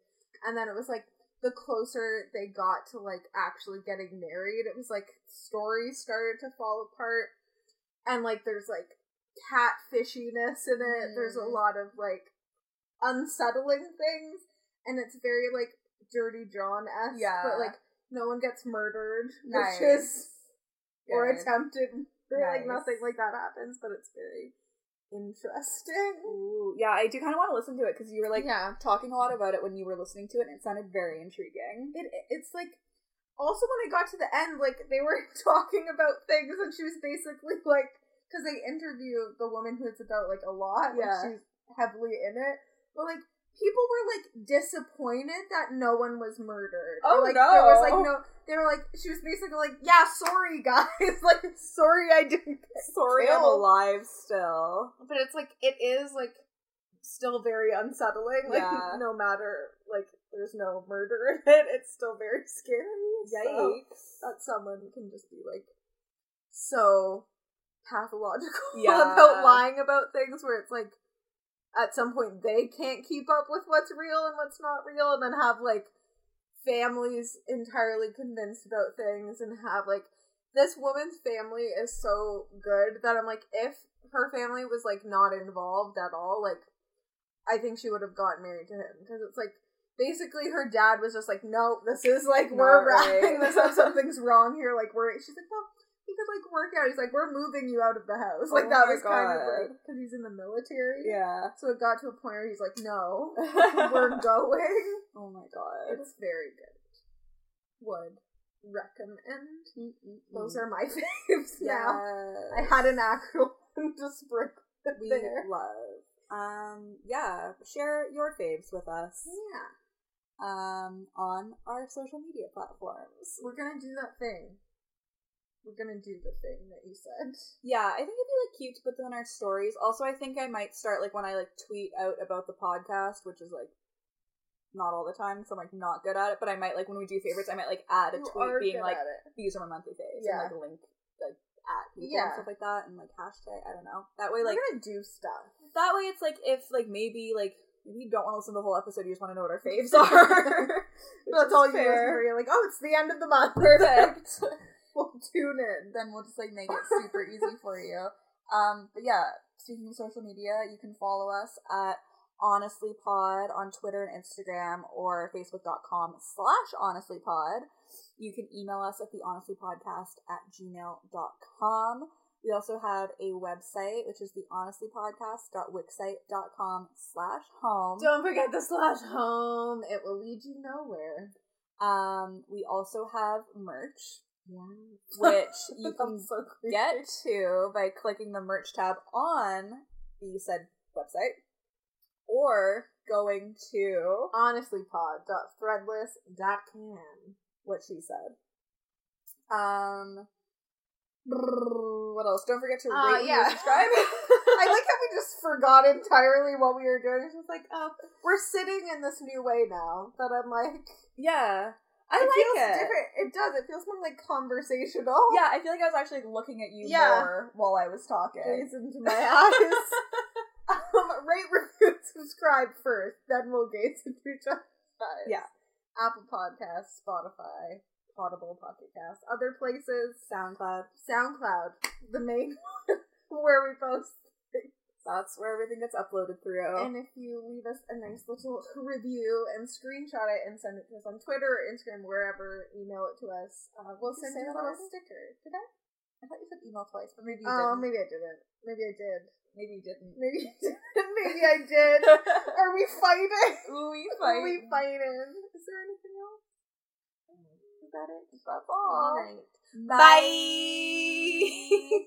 and then it was like the closer they got to like actually getting married, it was like stories started to fall apart, and like there's like catfishiness in it. There's a Mhm. lot of like unsettling things, and it's very like Dirty John esque. Yeah. but like no one gets murdered, Nice. which is or Good. attempted. Like Nice. nothing like that happens, but it's very interesting. Ooh, yeah, I do kind of want to listen to it because you were like yeah, talking a lot about it when you were listening to it, and it sounded very intriguing. it it's like also when I got to the end, like they were talking about things, and she was basically like, because they interview the woman who it's about like a lot, like Yeah. she's heavily in it, but like people were like disappointed that no one was murdered. Oh, Or, like there was like no. no, they were like she was basically like, yeah, sorry guys, like sorry I didn't. get Sorry, I'm alive still. But it's like it is like still very unsettling. Like Yeah. no matter like there's no murder in it, it's still very scary. So Yikes. that someone can just be like so pathological Yeah. about lying about things where it's like at some point they can't keep up with what's real and what's not real and then have like families entirely convinced about things and have like this woman's family is so good that I'm like if her family was like not involved at all like I think she would have gotten married to him. Because it's like basically her dad was just like no this is like we're right. wrapping this up something's wrong here. Like we're she's like well could like work out he's like we're moving you out of the house like Oh that was kind of God. like because he's in the military Yeah. so it got to a point where he's like no we're going oh my god. it's very good. Would recommend. Those Mm. are my faves now. I had an actual one to sprinkle we there. love. Um, yeah, share your faves with us. Yeah, Um, on our social media platforms. we're gonna do that thing. We're gonna do the thing that you said. Yeah, I think it'd be like cute to put them in our stories. Also, I think I might start like when I like tweet out about the podcast, which is like not all the time, so I'm like not good at it. But I might like when we do favorites, I might like add a You tweet being like these are my monthly faves Yeah. and like link like at people Yeah. and stuff like that and like hashtag. I don't know. That way, like We're gonna do stuff. that way, it's like if like maybe like you don't want to listen to the whole episode, you just want to know what our faves are. That's all you listen fair. You're like, oh, it's the end of the month. Perfect. we'll tune in. then we'll just like make it super easy for you. Um, but yeah, speaking of social media, you can follow us at Honestly Pod on Twitter and Instagram or Facebook.com slash Honestly Pod. You can email us at the Honestly Podcast at gmail.com. We also have a website, which is the honestlypodcast.wixsite.com slash home. Don't forget the slash home. It will lead you nowhere. Um, we also have merch, Yeah. which you can so get to by clicking the merch tab on the said website or going to honestlypod.threadless.com. what she said. Um, what else? Don't forget to Uh, rate yeah. and subscribe. I like how we just forgot entirely what we were doing. It's just like, oh, we're sitting in this new way now that I'm like, yeah, I it like feels it. different. It does. It feels more like conversational. Yeah, I feel like I was actually looking at you Yeah. more while I was talking. Gaze into my eyes. um, rate, review, subscribe first, then we'll gaze into each other's eyes. Yeah. Apple Podcasts, Spotify, Audible, Pocket Cast, other places, SoundCloud. SoundCloud, the main where we post. That's where everything gets uploaded through. And if you leave us a nice little review and screenshot it and send it to us on Twitter or Instagram, wherever, email it to us, uh, we'll you send you a little already? sticker. Did I? I thought you said email twice, but maybe you Oh, didn't. maybe I didn't. Maybe I did. Maybe you didn't. Maybe I did. maybe I did. Are we fighting? Ooh, we Are we fighting? Is there anything else? Is that it? That's all. All right. Bye.